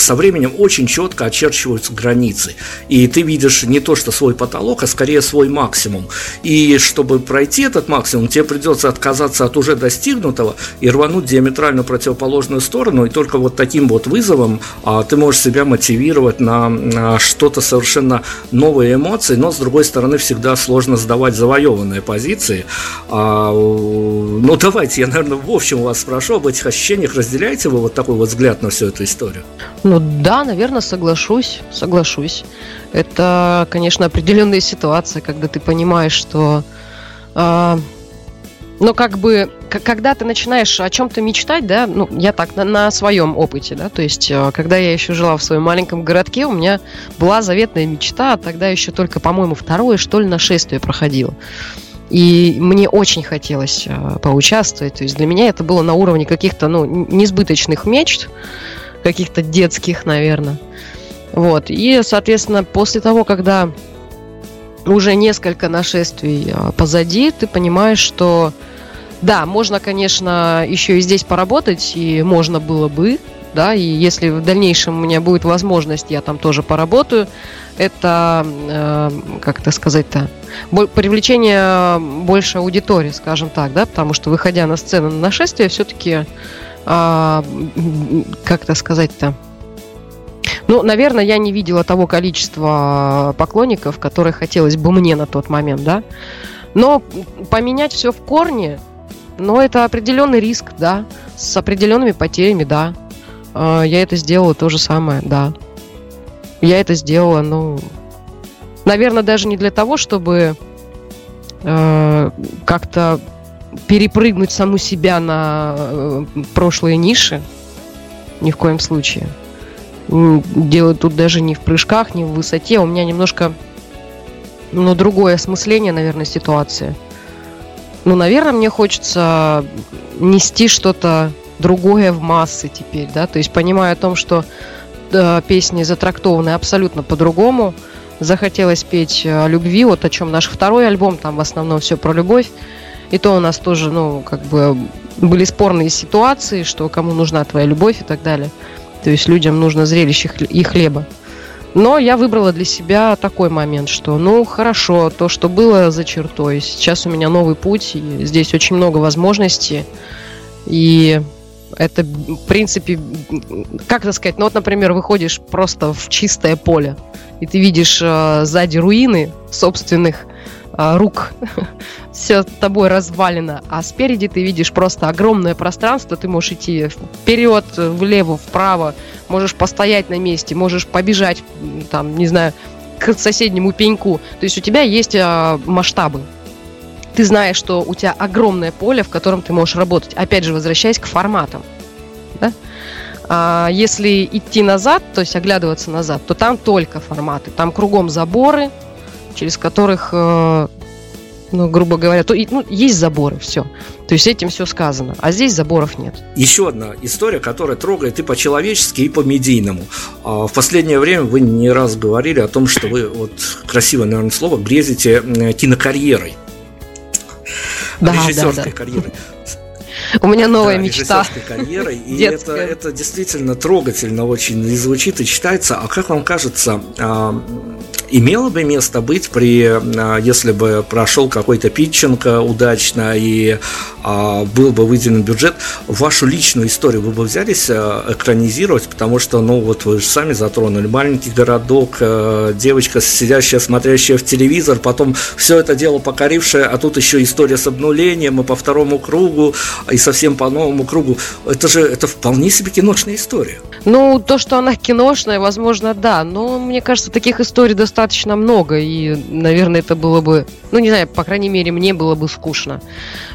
S1: со временем очень четко очерчиваются границы. И ты видишь не то, что свой потолок, а скорее свой максимум. И чтобы пройти этот максимум, тебе придется отказаться от уже достигнутого и рвануть диаметрально противоположную сторону. И только вот таким вот вызовом а, ты можешь себя мотивировать на, на что-то совершенно новые эмоции, но с другой стороны всегда сложно сдавать завоеванные позиции. А, ну давайте, я, наверное, в общем вас спрошу об этих ощущениях. Разделяете вы вот такой вот взгляд на всю эту историю?
S3: Ну да, наверное, соглашусь, соглашусь. Это, конечно, определенная ситуация, когда ты понимаешь, что, э, ну как бы, когда ты начинаешь о чем-то мечтать, да, ну я так на, на своем опыте, да, то есть, э, когда я еще жила в своем маленьком городке, у меня была заветная мечта, тогда еще только, по-моему, второе что ли нашествие проходило. И мне очень хотелось поучаствовать. То есть для меня это было на уровне каких-то ну, несбыточных мечт каких-то детских, наверное. Вот. И, соответственно, после того, когда уже несколько нашествий а, позади, ты понимаешь, что да, можно, конечно, еще и здесь поработать, и можно было бы, да, и если в дальнейшем у меня будет возможность, я там тоже поработаю. Это, э, как это сказать-то, привлечение больше аудитории, скажем так, да, потому что выходя на сцену на нашествие, все-таки а, как это сказать-то, ну, наверное, я не видела того количества поклонников, которое хотелось бы мне на тот момент, да. Но поменять все в корне, но это определенный риск, да, с определенными потерями, да. А, я это сделала то же самое, да. Я это сделала, ну, наверное, даже не для того, чтобы э, как-то перепрыгнуть саму себя на э, прошлые ниши. Ни в коем случае. Дело тут даже не в прыжках, не в высоте. У меня немножко ну, другое осмысление, наверное, ситуации. Ну, наверное, мне хочется нести что-то другое в массы теперь, да, то есть понимая о том, что да, песни затрактованы абсолютно по-другому, захотелось петь о любви, вот о чем наш второй альбом, там в основном все про любовь, и то у нас тоже, ну, как бы были спорные ситуации, что кому нужна твоя любовь и так далее. То есть людям нужно зрелище и хлеба. Но я выбрала для себя такой момент, что, ну, хорошо, то, что было за чертой, сейчас у меня новый путь, и здесь очень много возможностей, и это, в принципе, как это сказать, ну вот, например, выходишь просто в чистое поле, и ты видишь э, сзади руины собственных рук, все тобой развалено, а спереди ты видишь просто огромное пространство, ты можешь идти вперед, влево, вправо, можешь постоять на месте, можешь побежать, там, не знаю, к соседнему пеньку. То есть у тебя есть э, масштабы. Ты знаешь, что у тебя огромное поле, в котором ты можешь работать. Опять же, возвращаясь к форматам. Да? А если идти назад, то есть оглядываться назад, то там только форматы. Там кругом заборы, через которых э, ну, грубо говоря, то ну, есть заборы, все. То есть этим все сказано. А здесь заборов нет.
S1: Еще одна история, которая трогает и по-человечески, и по-медийному. А, в последнее время вы не раз говорили о том, что вы, вот красивое, наверное, слово, грезите кинокарьерой.
S3: Да, режиссерской да, да. карьерой. У меня новая да, мечта.
S1: карьерой. И это, это действительно трогательно очень и звучит, и читается. А как вам кажется, а, имело бы место быть при, а, если бы прошел какой-то питчинг а, удачно и а, был бы выделен бюджет, вашу личную историю вы бы взялись экранизировать, потому что, ну, вот вы же сами затронули, маленький городок, девочка, сидящая, смотрящая в телевизор, потом все это дело покорившая, а тут еще история с обнулением и по второму кругу, и совсем по новому кругу. Это же, это вполне себе киношная история.
S3: Ну, то, что она киношная, возможно, да, но мне кажется, таких историй достаточно много, и, наверное, это было бы, ну, не знаю, по крайней мере, мне было бы скучно.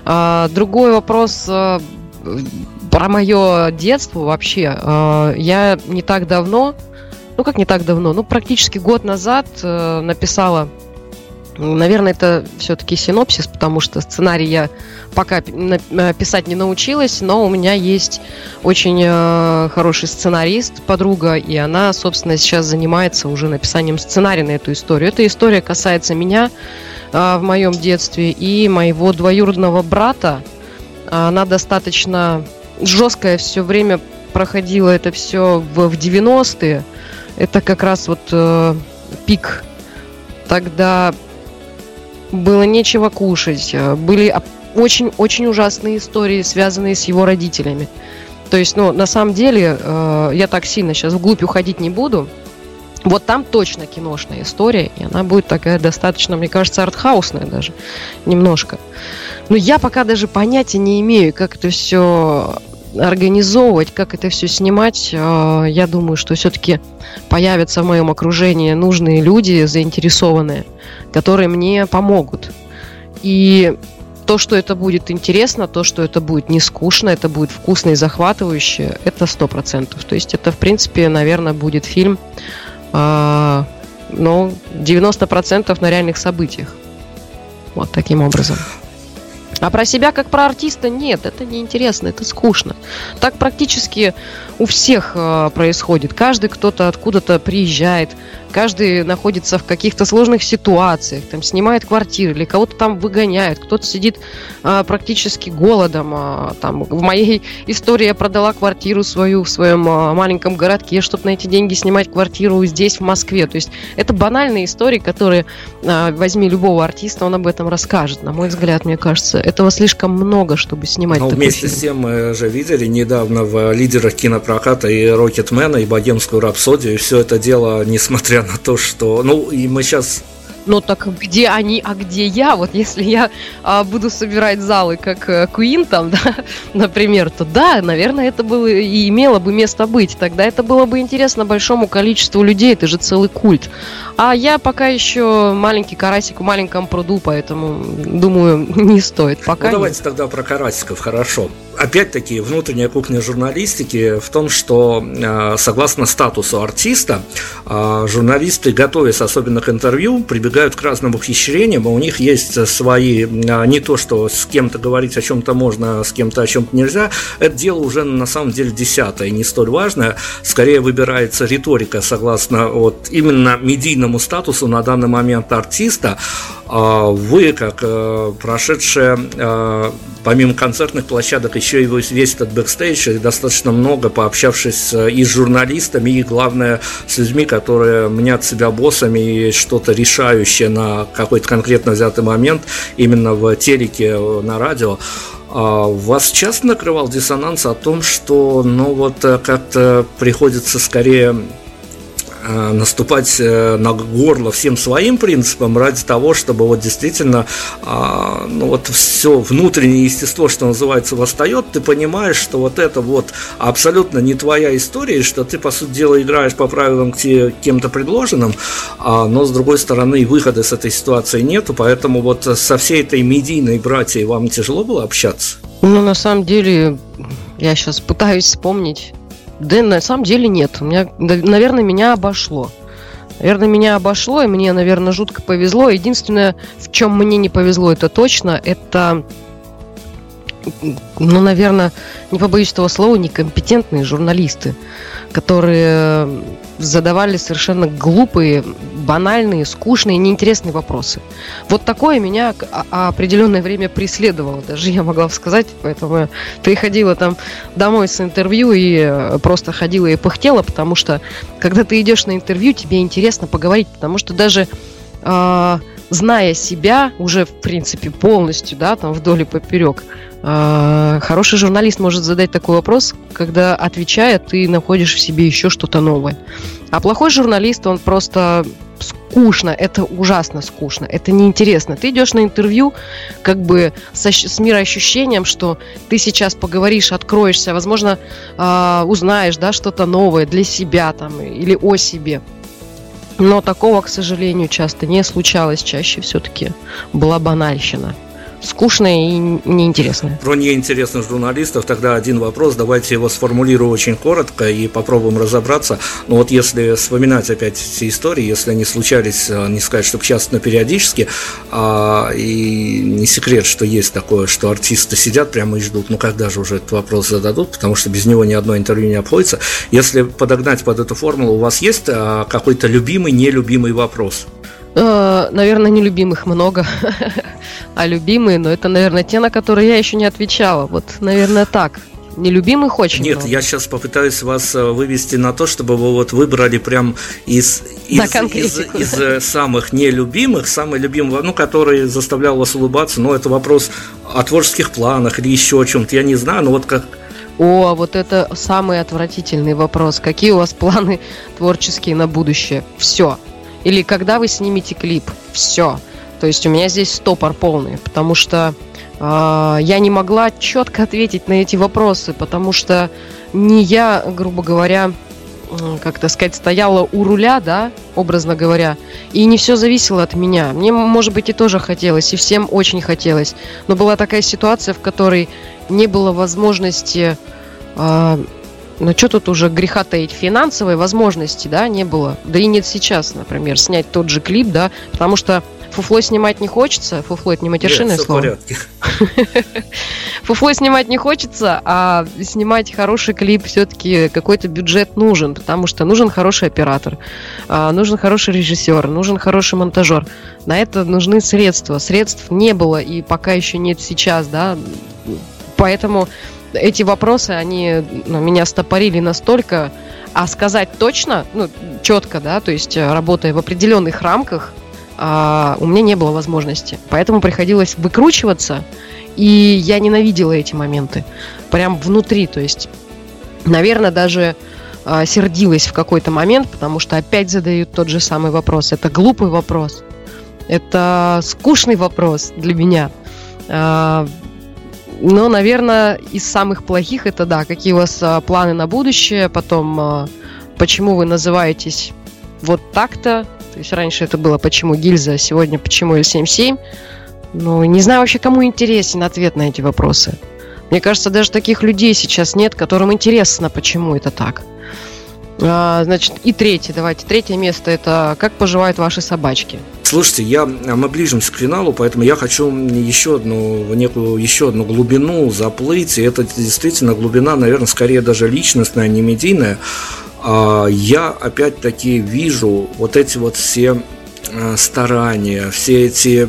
S3: А, другой вопрос а, про мое детство вообще. А, я не так давно, ну, как не так давно, ну, практически год назад а, написала Наверное, это все-таки синопсис, потому что сценарий я пока э, писать не научилась, но у меня есть очень э, хороший сценарист, подруга, и она, собственно, сейчас занимается уже написанием сценария на эту историю. Эта история касается меня э, в моем детстве и моего двоюродного брата. Она достаточно жесткая все время проходила это все в, в 90-е. Это как раз вот пик тогда было нечего кушать, э, были очень-очень ужасные истории, связанные с его родителями. То есть, ну, на самом деле, э, я так сильно сейчас вглубь уходить не буду. Вот там точно киношная история, и она будет такая достаточно, мне кажется, артхаусная даже немножко. Но я пока даже понятия не имею, как это все организовывать, как это все снимать, э, я думаю, что все-таки появятся в моем окружении нужные люди, заинтересованные, которые мне помогут. И то, что это будет интересно, то, что это будет не скучно, это будет вкусно и захватывающе, это сто процентов. То есть это, в принципе, наверное, будет фильм, э, ну, 90% на реальных событиях. Вот таким образом. А про себя как про артиста нет, это неинтересно, это скучно. Так практически у всех э, происходит. Каждый кто-то откуда-то приезжает, каждый находится в каких-то сложных ситуациях, там снимает квартиры, или кого-то там выгоняют, кто-то сидит а, практически голодом. А, там, в моей истории я продала квартиру свою в своем а, маленьком городке, чтобы на эти деньги снимать квартиру здесь, в Москве. То есть это банальные истории, которые а, возьми любого артиста, он об этом расскажет. На мой взгляд, мне кажется, этого слишком много, чтобы снимать
S1: Но
S3: такой
S1: вместе
S3: фильм.
S1: с тем мы же видели недавно в лидерах кинопроката и Рокетмена, и Богемскую рапсодию, и все это дело, несмотря на то, что... Ну, и мы сейчас
S3: ну так где они, а где я? Вот если я а, буду собирать залы как а, Queen там, да, например, то да, наверное, это было и имело бы место быть. Тогда это было бы интересно большому количеству людей, это же целый культ. А я пока еще маленький карасик в маленьком пруду, поэтому думаю, не стоит. Пока
S1: ну, давайте тогда про карасиков, хорошо. Опять-таки, внутренняя кухня журналистики в том, что э, согласно статусу артиста, э, журналисты, готовясь особенно к интервью, прибегают к разным ухищрениям, у них есть свои, э, не то, что с кем-то говорить о чем-то можно, с кем-то о чем-то нельзя, это дело уже на самом деле десятое, не столь важное, скорее выбирается риторика согласно вот именно медийному статусу на данный момент артиста, А вы, как э, прошедшая, э, помимо концертных площадок, еще и весь этот бэкстейдж, и достаточно много пообщавшись и с журналистами, и, главное, с людьми, которые мнят себя боссами и что-то решающее на какой-то конкретно взятый момент, именно в телеке, на радио, а вас часто накрывал диссонанс о том, что, ну вот, как-то приходится скорее Э, наступать э, на горло всем своим принципам ради того, чтобы вот действительно, а, ну вот все внутреннее естество, что называется, восстает, ты понимаешь, что вот это вот абсолютно не твоя история, что ты, по сути дела, играешь по правилам кем-то предложенным, а, но, с другой стороны, выхода с этой ситуации нету, поэтому вот со всей этой медийной братьей вам тяжело было общаться?
S3: Ну, на самом деле, я сейчас пытаюсь вспомнить да, на самом деле нет. У меня, наверное, меня обошло. Наверное, меня обошло, и мне, наверное, жутко повезло. Единственное, в чем мне не повезло, это точно, это, ну, наверное, не побоюсь этого слова, некомпетентные журналисты, которые задавали совершенно глупые, банальные, скучные, неинтересные вопросы. Вот такое меня определенное время преследовало, даже я могла сказать, поэтому я приходила там домой с интервью и э, просто ходила и пыхтела, потому что когда ты идешь на интервью, тебе интересно поговорить, потому что даже э, зная себя уже в принципе полностью, да, там вдоль и поперек, хороший журналист может задать такой вопрос, когда отвечая, ты находишь в себе еще что-то новое. А плохой журналист, он просто скучно, это ужасно скучно, это неинтересно. Ты идешь на интервью как бы со, с мироощущением, что ты сейчас поговоришь, откроешься, возможно, э, узнаешь да, что-то новое для себя там, или о себе. Но такого, к сожалению, часто не случалось. Чаще все-таки была банальщина скучное и неинтересное.
S1: Про неинтересных журналистов тогда один вопрос, давайте его сформулирую очень коротко и попробуем разобраться. Но вот если вспоминать опять все истории, если они случались, э, не сказать, что часто, но периодически, а, и не секрет, что есть такое, что артисты сидят прямо и ждут, ну когда же уже этот вопрос зададут, потому что без него ни одно интервью не обходится. Если подогнать под эту формулу, у вас есть а, какой-то любимый, нелюбимый вопрос?
S3: Э, наверное, нелюбимых много, а любимые, но это, наверное, те, на которые я еще не отвечала. Вот, наверное, так. Нелюбимых очень
S1: Нет,
S3: много.
S1: я сейчас попытаюсь вас э, вывести на то, чтобы вы вот выбрали прям из, из, из, из э, самых нелюбимых, самый любимый, ну, который заставлял вас улыбаться, но это вопрос о творческих планах или еще о чем-то, я не знаю, но вот как,
S3: о, вот это самый отвратительный вопрос. Какие у вас планы творческие на будущее? Все, или когда вы снимете клип. Все. То есть у меня здесь стопор полный, потому что э, я не могла четко ответить на эти вопросы, потому что не я, грубо говоря, как то сказать, стояла у руля, да, образно говоря, и не все зависело от меня. Мне, может быть, и тоже хотелось, и всем очень хотелось. Но была такая ситуация, в которой не было возможности э, ну, что тут уже греха таить? Финансовой возможности, да, не было. Да и нет сейчас, например, снять тот же клип, да, потому что фуфло снимать не хочется. Фуфло это не матершинное нет, слово. Фуфло снимать не хочется, а снимать хороший клип все-таки какой-то бюджет нужен, потому что нужен хороший оператор, а, нужен хороший режиссер, нужен хороший монтажер. На это нужны средства. Средств не было и пока еще нет сейчас, да. Поэтому эти вопросы, они ну, меня стопорили настолько, а сказать точно, ну, четко, да, то есть э, работая в определенных рамках, а, у меня не было возможности. Поэтому приходилось выкручиваться, и я ненавидела эти моменты. Прям внутри, то есть, наверное, даже а, сердилась в какой-то момент, потому что опять задают тот же самый вопрос. Это глупый вопрос. Это скучный вопрос для меня. А, но, наверное, из самых плохих это да, какие у вас а, планы на будущее, потом а, почему вы называетесь вот так-то. То есть раньше это было почему гильза, а сегодня почему L77. Ну, не знаю вообще, кому интересен ответ на эти вопросы. Мне кажется, даже таких людей сейчас нет, которым интересно, почему это так. А, значит, и третье, давайте. Третье место это как поживают ваши собачки.
S1: Слушайте, я, мы ближимся к финалу, поэтому я хочу еще одну, некую еще одну глубину заплыть. И это действительно глубина, наверное, скорее даже личностная, не медийная. А я опять-таки вижу вот эти вот все э, старания, все эти,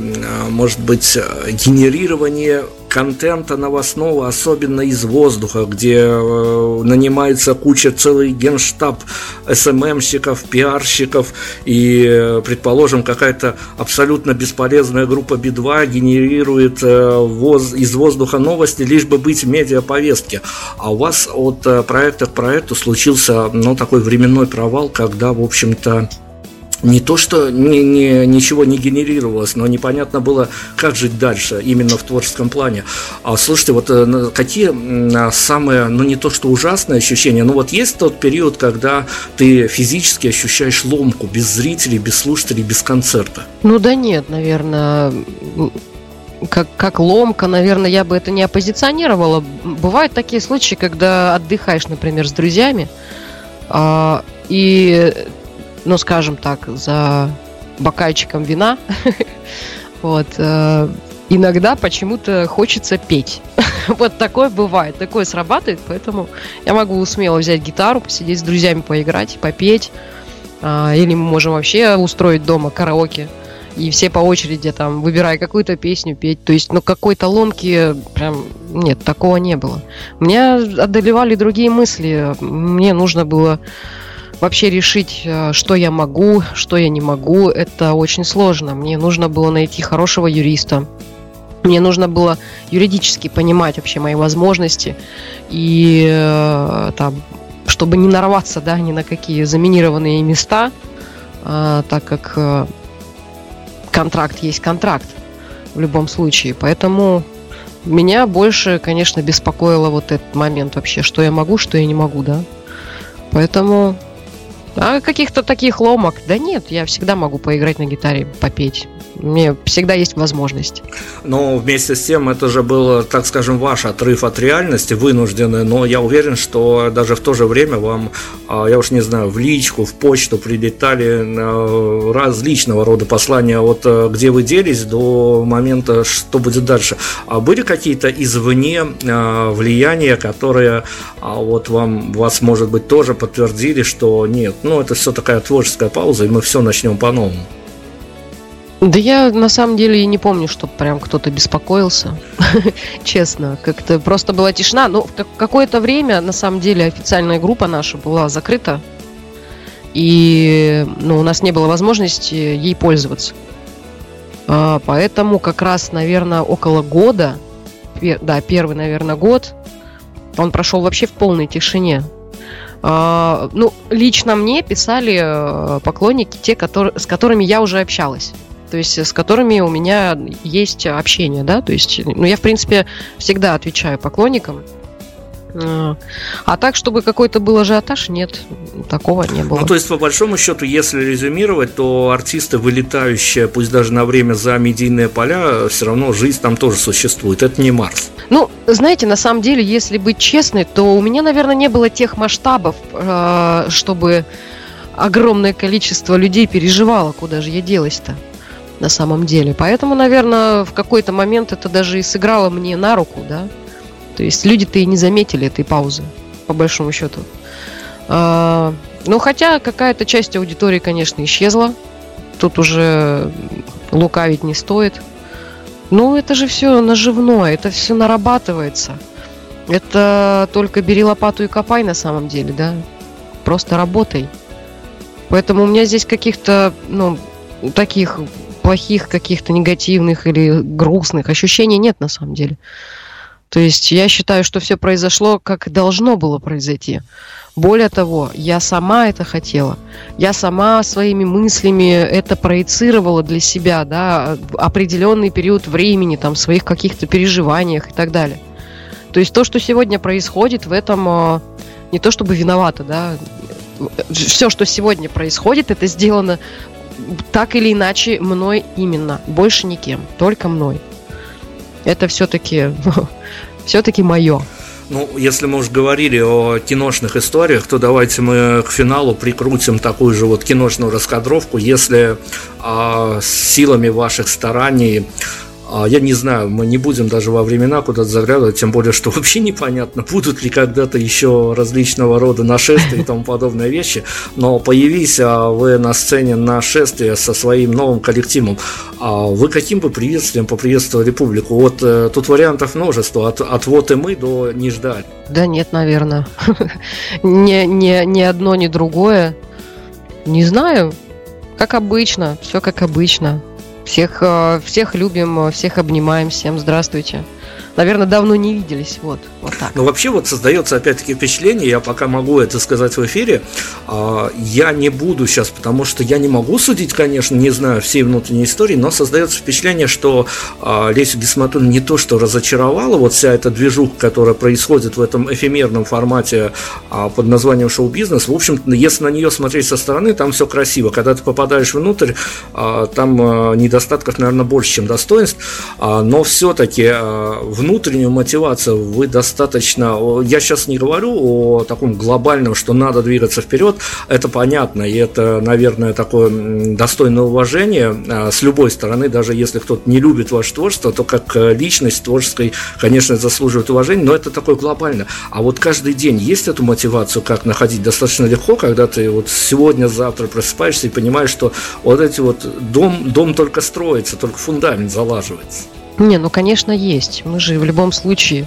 S1: может быть, генерирование контента новостного, особенно из воздуха, где э, нанимается куча, целый генштаб СММщиков, пиарщиков, и, э, предположим, какая-то абсолютно бесполезная группа Би-2 генерирует э, воз, из воздуха новости, лишь бы быть в медиаповестке. А у вас от э, проекта к проекту случился ну, такой временной провал, когда, в общем-то, не то, что ни, ни, ничего не генерировалось, но непонятно было, как жить дальше, именно в творческом плане. А слушайте, вот э, какие самые, ну не то, что ужасные ощущения, но вот есть тот период, когда ты физически ощущаешь ломку, без зрителей, без слушателей, без концерта?
S3: Ну да нет, наверное, как, как ломка, наверное, я бы это не оппозиционировала. Бывают такие случаи, когда отдыхаешь, например, с друзьями, а, и ну, скажем так, за бокальчиком вина. Вот. Э, иногда почему-то хочется петь. вот такое бывает, такое срабатывает, поэтому я могу смело взять гитару, посидеть с друзьями, поиграть, попеть. А, или мы можем вообще устроить дома караоке. И все по очереди там, выбирая какую-то песню, петь. То есть, ну, какой-то ломки прям нет, такого не было. Меня одолевали другие мысли. Мне нужно было вообще решить, э, что я могу, что я не могу, это очень сложно. Мне нужно было найти хорошего юриста. Мне нужно было юридически понимать вообще мои возможности и э, там, чтобы не нарваться, да, ни на какие заминированные места, а, так как э, контракт есть контракт в любом случае. Поэтому меня больше, конечно, беспокоило вот этот момент вообще, что я могу, что я не могу, да. Поэтому а каких-то таких ломок? Да нет, я всегда могу поиграть на гитаре, попеть. Мне всегда есть возможность.
S1: Но вместе с тем это же был, так скажем, ваш отрыв от реальности, вынужденный. Но я уверен, что даже в то же время вам, а, я уж не знаю, в личку, в почту прилетали а, различного рода послания от а, где вы делись до момента, что будет дальше. А были какие-то извне влияния, которые вот вам, вас, может быть, тоже подтвердили, что нет, ну это все такая творческая пауза, и мы все начнем по-новому?
S3: Да я на самом деле и не помню, что прям кто-то беспокоился. Честно, как-то просто была тишина. Но какое-то время, на самом деле, официальная группа наша была закрыта. И ну, у нас не было возможности ей пользоваться. А, поэтому как раз, наверное, около года, да, первый, наверное, год, он прошел вообще в полной тишине. А, ну, лично мне писали э, поклонники, те, которые, с которыми я уже общалась то есть с которыми у меня есть общение, да, то есть, ну, я, в принципе, всегда отвечаю поклонникам, а, а так, чтобы какой-то был ажиотаж, нет, такого не было.
S1: Ну, то есть, по большому счету, если резюмировать, то артисты, вылетающие, пусть даже на время за медийные поля, все равно жизнь там тоже существует. Это не Марс.
S3: Ну, знаете, на самом деле, если быть честной, то у меня, наверное, не было тех масштабов, а, чтобы огромное количество людей переживало, куда же я делась-то на самом деле. Поэтому, наверное, в какой-то момент это даже и сыграло мне на руку, да. То есть люди-то и не заметили этой паузы, по большому счету. А, ну, хотя какая-то часть аудитории, конечно, исчезла. Тут уже лукавить не стоит. Ну, это же все наживное, это все нарабатывается. Это только бери лопату и копай на самом деле, да. Просто работай. Поэтому у меня здесь каких-то, ну, таких плохих каких-то негативных или грустных ощущений нет на самом деле. То есть я считаю, что все произошло, как должно было произойти. Более того, я сама это хотела. Я сама своими мыслями это проецировала для себя, да, определенный период времени, там, своих каких-то переживаниях и так далее. То есть то, что сегодня происходит, в этом а, не то чтобы виновата, да, все, что сегодня происходит, это сделано так или иначе мной именно, больше никем, только мной. Это все-таки, все-таки мое.
S1: Ну, если мы уже говорили о киношных историях, то давайте мы к финалу прикрутим такую же вот киношную раскадровку. Если а, силами ваших стараний я не знаю, мы не будем даже во времена куда-то заглядывать, тем более, что вообще непонятно, будут ли когда-то еще различного рода нашествия и тому подобные вещи, но появись а, вы на сцене нашествия со своим новым коллективом, а вы каким бы приветствием поприветствовали публику? Вот э, тут вариантов множество, от, от вот и мы до не ждать.
S3: Да нет, наверное. ни, ни, ни одно, ни другое. Не знаю. Как обычно, все как обычно. Всех, э, всех любим, всех обнимаем, всем здравствуйте наверное, давно не виделись. Вот, вот так.
S1: Ну, вообще вот создается опять-таки впечатление, я пока могу это сказать в эфире, а, я не буду сейчас, потому что я не могу судить, конечно, не знаю всей внутренней истории, но создается впечатление, что а, Лесю Гисматун не то что разочаровала, вот вся эта движуха, которая происходит в этом эфемерном формате а, под названием шоу-бизнес, в общем, если на нее смотреть со стороны, там все красиво. Когда ты попадаешь внутрь, там недостатков, наверное, больше, чем достоинств, но все-таки в внутреннюю мотивацию вы достаточно... Я сейчас не говорю о таком глобальном, что надо двигаться вперед. Это понятно, и это, наверное, такое достойное уважение а, с любой стороны, даже если кто-то не любит ваше творчество, то как э, личность творческой, конечно, заслуживает уважения, но это такое глобально. А вот каждый день есть эту мотивацию, как находить достаточно легко, когда ты вот сегодня, завтра просыпаешься и понимаешь, что вот эти вот дом, дом только строится, только фундамент залаживается.
S3: Не, ну, конечно, есть. Мы же в любом случае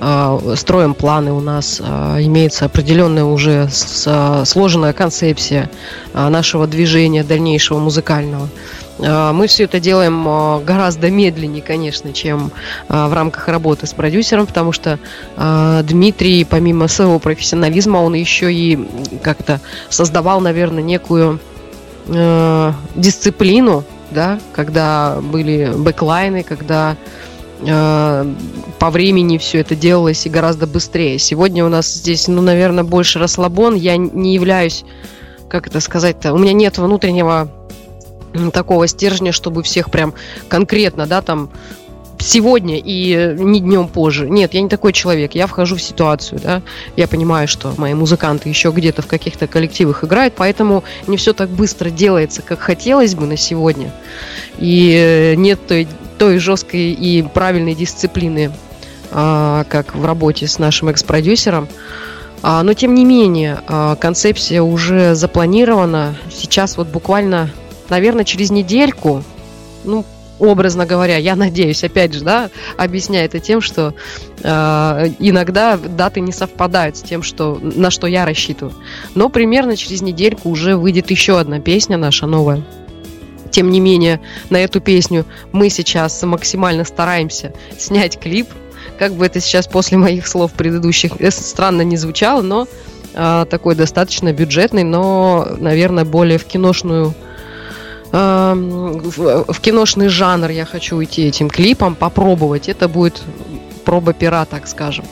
S3: э, строим планы, у нас э, имеется определенная уже с, э, сложенная концепция нашего движения дальнейшего музыкального. Мы все это делаем гораздо медленнее, конечно, чем в рамках работы с продюсером, потому что Дмитрий, помимо своего профессионализма, он еще и как-то создавал, наверное, некую э, дисциплину да, когда были бэклайны, когда э, по времени все это делалось и гораздо быстрее. Сегодня у нас здесь, ну, наверное, больше расслабон. Я не являюсь, как это сказать-то, у меня нет внутреннего такого стержня, чтобы всех прям конкретно, да, там сегодня и не днем позже. Нет, я не такой человек. Я вхожу в ситуацию, да. Я понимаю, что мои музыканты еще где-то в каких-то коллективах играют, поэтому не все так быстро делается, как хотелось бы на сегодня. И э, нет той, той жесткой и правильной дисциплины, а, как в работе с нашим экс-продюсером. А, но тем не менее, а, концепция уже запланирована. Сейчас вот буквально, наверное, через недельку, ну, образно говоря, я надеюсь, опять же, да, объясняю это тем, что э, иногда даты не совпадают с тем, что, на что я рассчитываю. Но примерно через недельку уже выйдет еще одна песня наша новая. Тем не менее, на эту песню мы сейчас максимально стараемся снять клип. Как бы это сейчас после моих слов предыдущих э, странно не звучало, но э, такой достаточно бюджетный, но, наверное, более в киношную в, в киношный жанр я хочу уйти этим клипом, попробовать. Это будет проба пера, так скажем.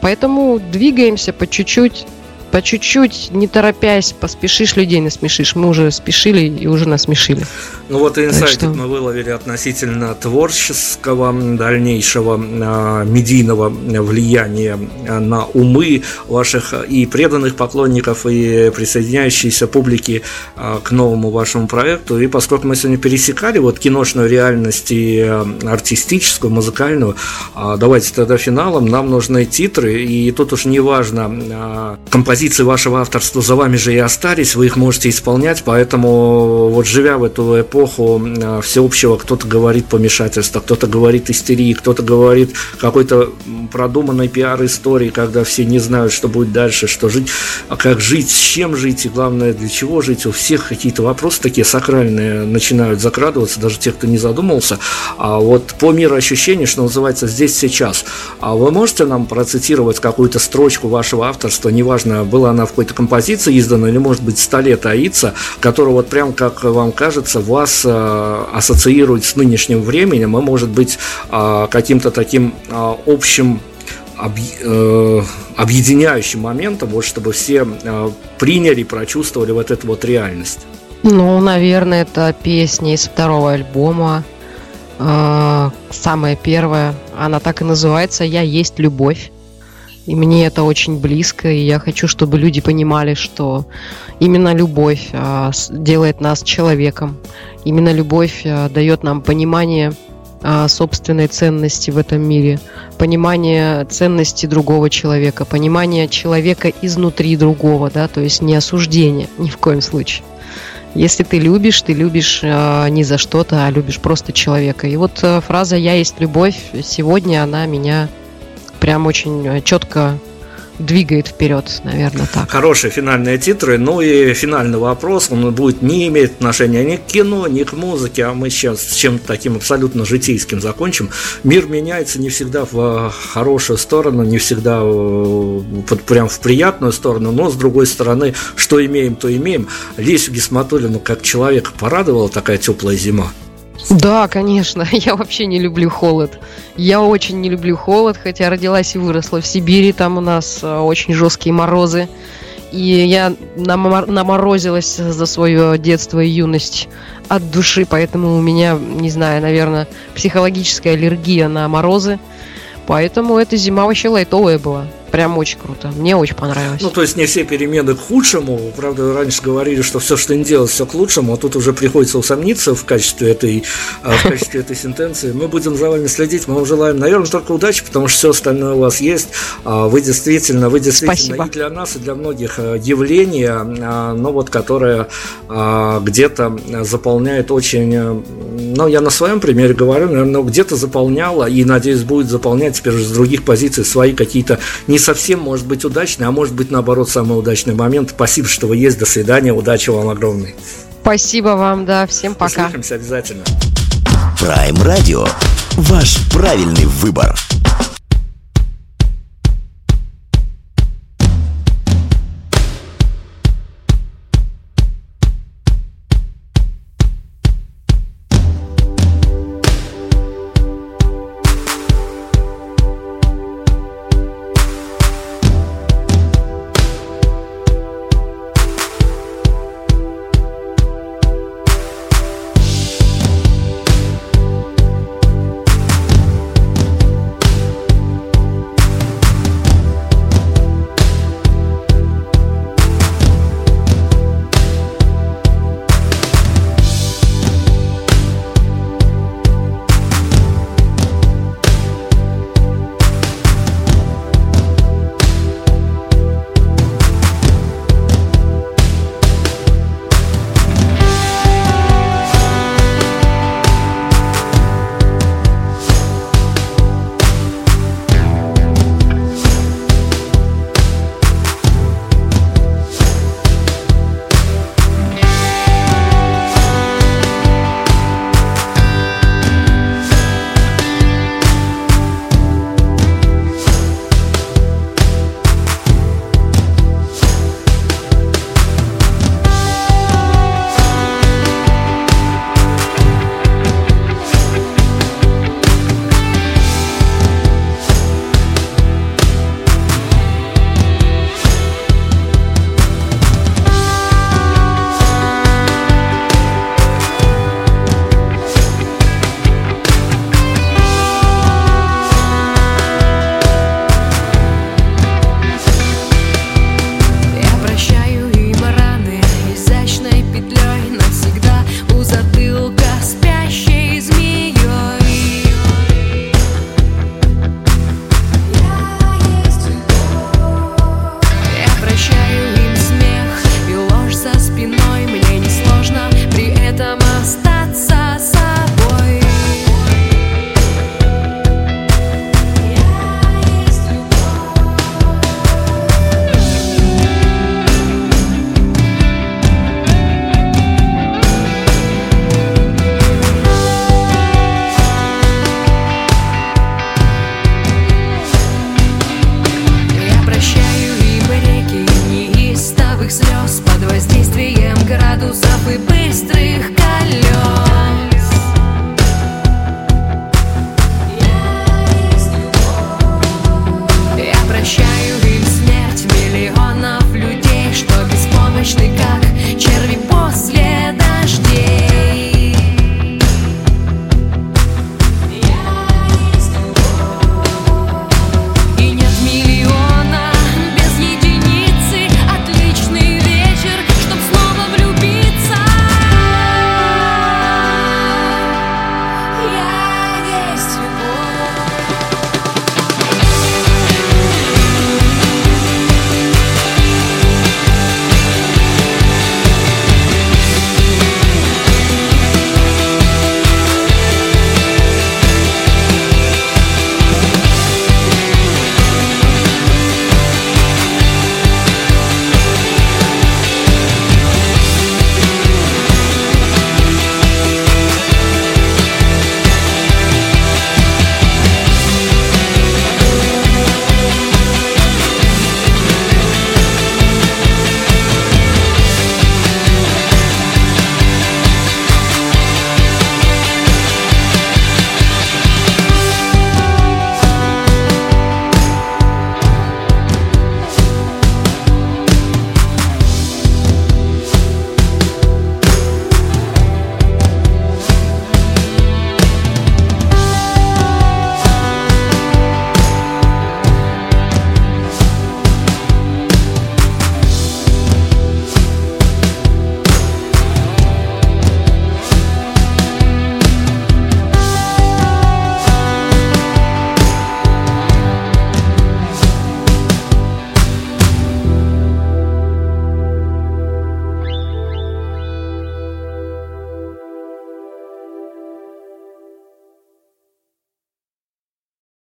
S3: Поэтому двигаемся по чуть-чуть по чуть-чуть, не торопясь, поспешишь, людей насмешишь. Мы уже спешили и уже насмешили.
S1: Ну вот инсайтик что... мы выловили относительно творческого дальнейшего э, медийного влияния на умы ваших и преданных поклонников, и присоединяющейся публики э, к новому вашему проекту. И поскольку мы сегодня пересекали вот киношную реальность и э, артистическую, музыкальную, э, давайте тогда финалом. Нам нужны титры, и тут уж не важно э, композиция композиции вашего авторства за вами же и остались, вы их можете исполнять, поэтому вот живя в эту эпоху э, всеобщего, кто-то говорит помешательство, кто-то говорит истерии, кто-то говорит какой-то продуманной пиар-истории, когда все не знают, что будет дальше, что жить, а как жить, с чем жить и главное, для чего жить, у всех какие-то вопросы такие сакральные начинают закрадываться, даже те, кто не задумался, а вот по миру ощущения, что называется, здесь сейчас. А вы можете нам процитировать какую-то строчку вашего авторства, неважно, была она в какой-то композиции издана, или, может быть, «Столе таится», которая вот прям, как вам кажется, вас э, ассоциирует с нынешним временем, и, может быть, э, каким-то таким э, общим объединяющим моментом, вот чтобы все приняли, прочувствовали вот эту вот реальность?
S3: Ну, наверное, это песня из второго альбома. Самая первая. Она так и называется «Я есть любовь». И мне это очень близко, и я хочу, чтобы люди понимали, что именно любовь а, делает нас человеком. Именно любовь а, дает нам понимание а, собственной ценности в этом мире, понимание ценности другого человека, понимание человека изнутри другого, да, то есть не осуждение ни в коем случае. Если ты любишь, ты любишь э, не за что-то, а любишь просто человека. И вот э, фраза «я есть любовь» сегодня она меня прям очень четко двигает вперед, наверное, так.
S1: Хорошие финальные титры. Ну и финальный вопрос, он будет не иметь отношения ни к кино, ни к музыке, а мы сейчас с чем-то таким абсолютно житейским закончим. Мир меняется не всегда в э, хорошую сторону, не всегда э, под, прям в приятную сторону, но с другой стороны, что имеем, то имеем. Лесю Гисматулину как человек порадовала такая теплая зима?
S3: Да, конечно. Я вообще не люблю холод. Я очень не люблю холод, хотя родилась и выросла в Сибири. Там у нас э, очень жесткие морозы. И я наморозилась за свое детство и юность от души, поэтому у меня, не знаю, наверное, психологическая аллергия на морозы. Поэтому эта зима вообще лайтовая была. Прям очень круто. Мне очень понравилось.
S1: Ну, то есть не все перемены к худшему. Правда, раньше говорили, что все, что не делать, все к лучшему, а тут уже приходится усомниться в качестве этой, а, в качестве этой сентенции. Мы будем за вами следить. Мы вам желаем, наверное, только удачи, потому что все остальное у вас есть. А, вы действительно, вы действительно Спасибо. и для нас, и для многих а, явление, но вот которое где-то заполняет очень, ну, я на своем примере говорю, наверное, где-то заполняла и, надеюсь, будет заполнять теперь с других позиций свои какие-то не не совсем может быть удачный, а может быть наоборот самый удачный момент. Спасибо, что вы есть. До свидания. Удачи вам огромной.
S3: Спасибо вам, да. Всем пока.
S1: Услышимся обязательно.
S4: Prime Radio. Ваш правильный выбор.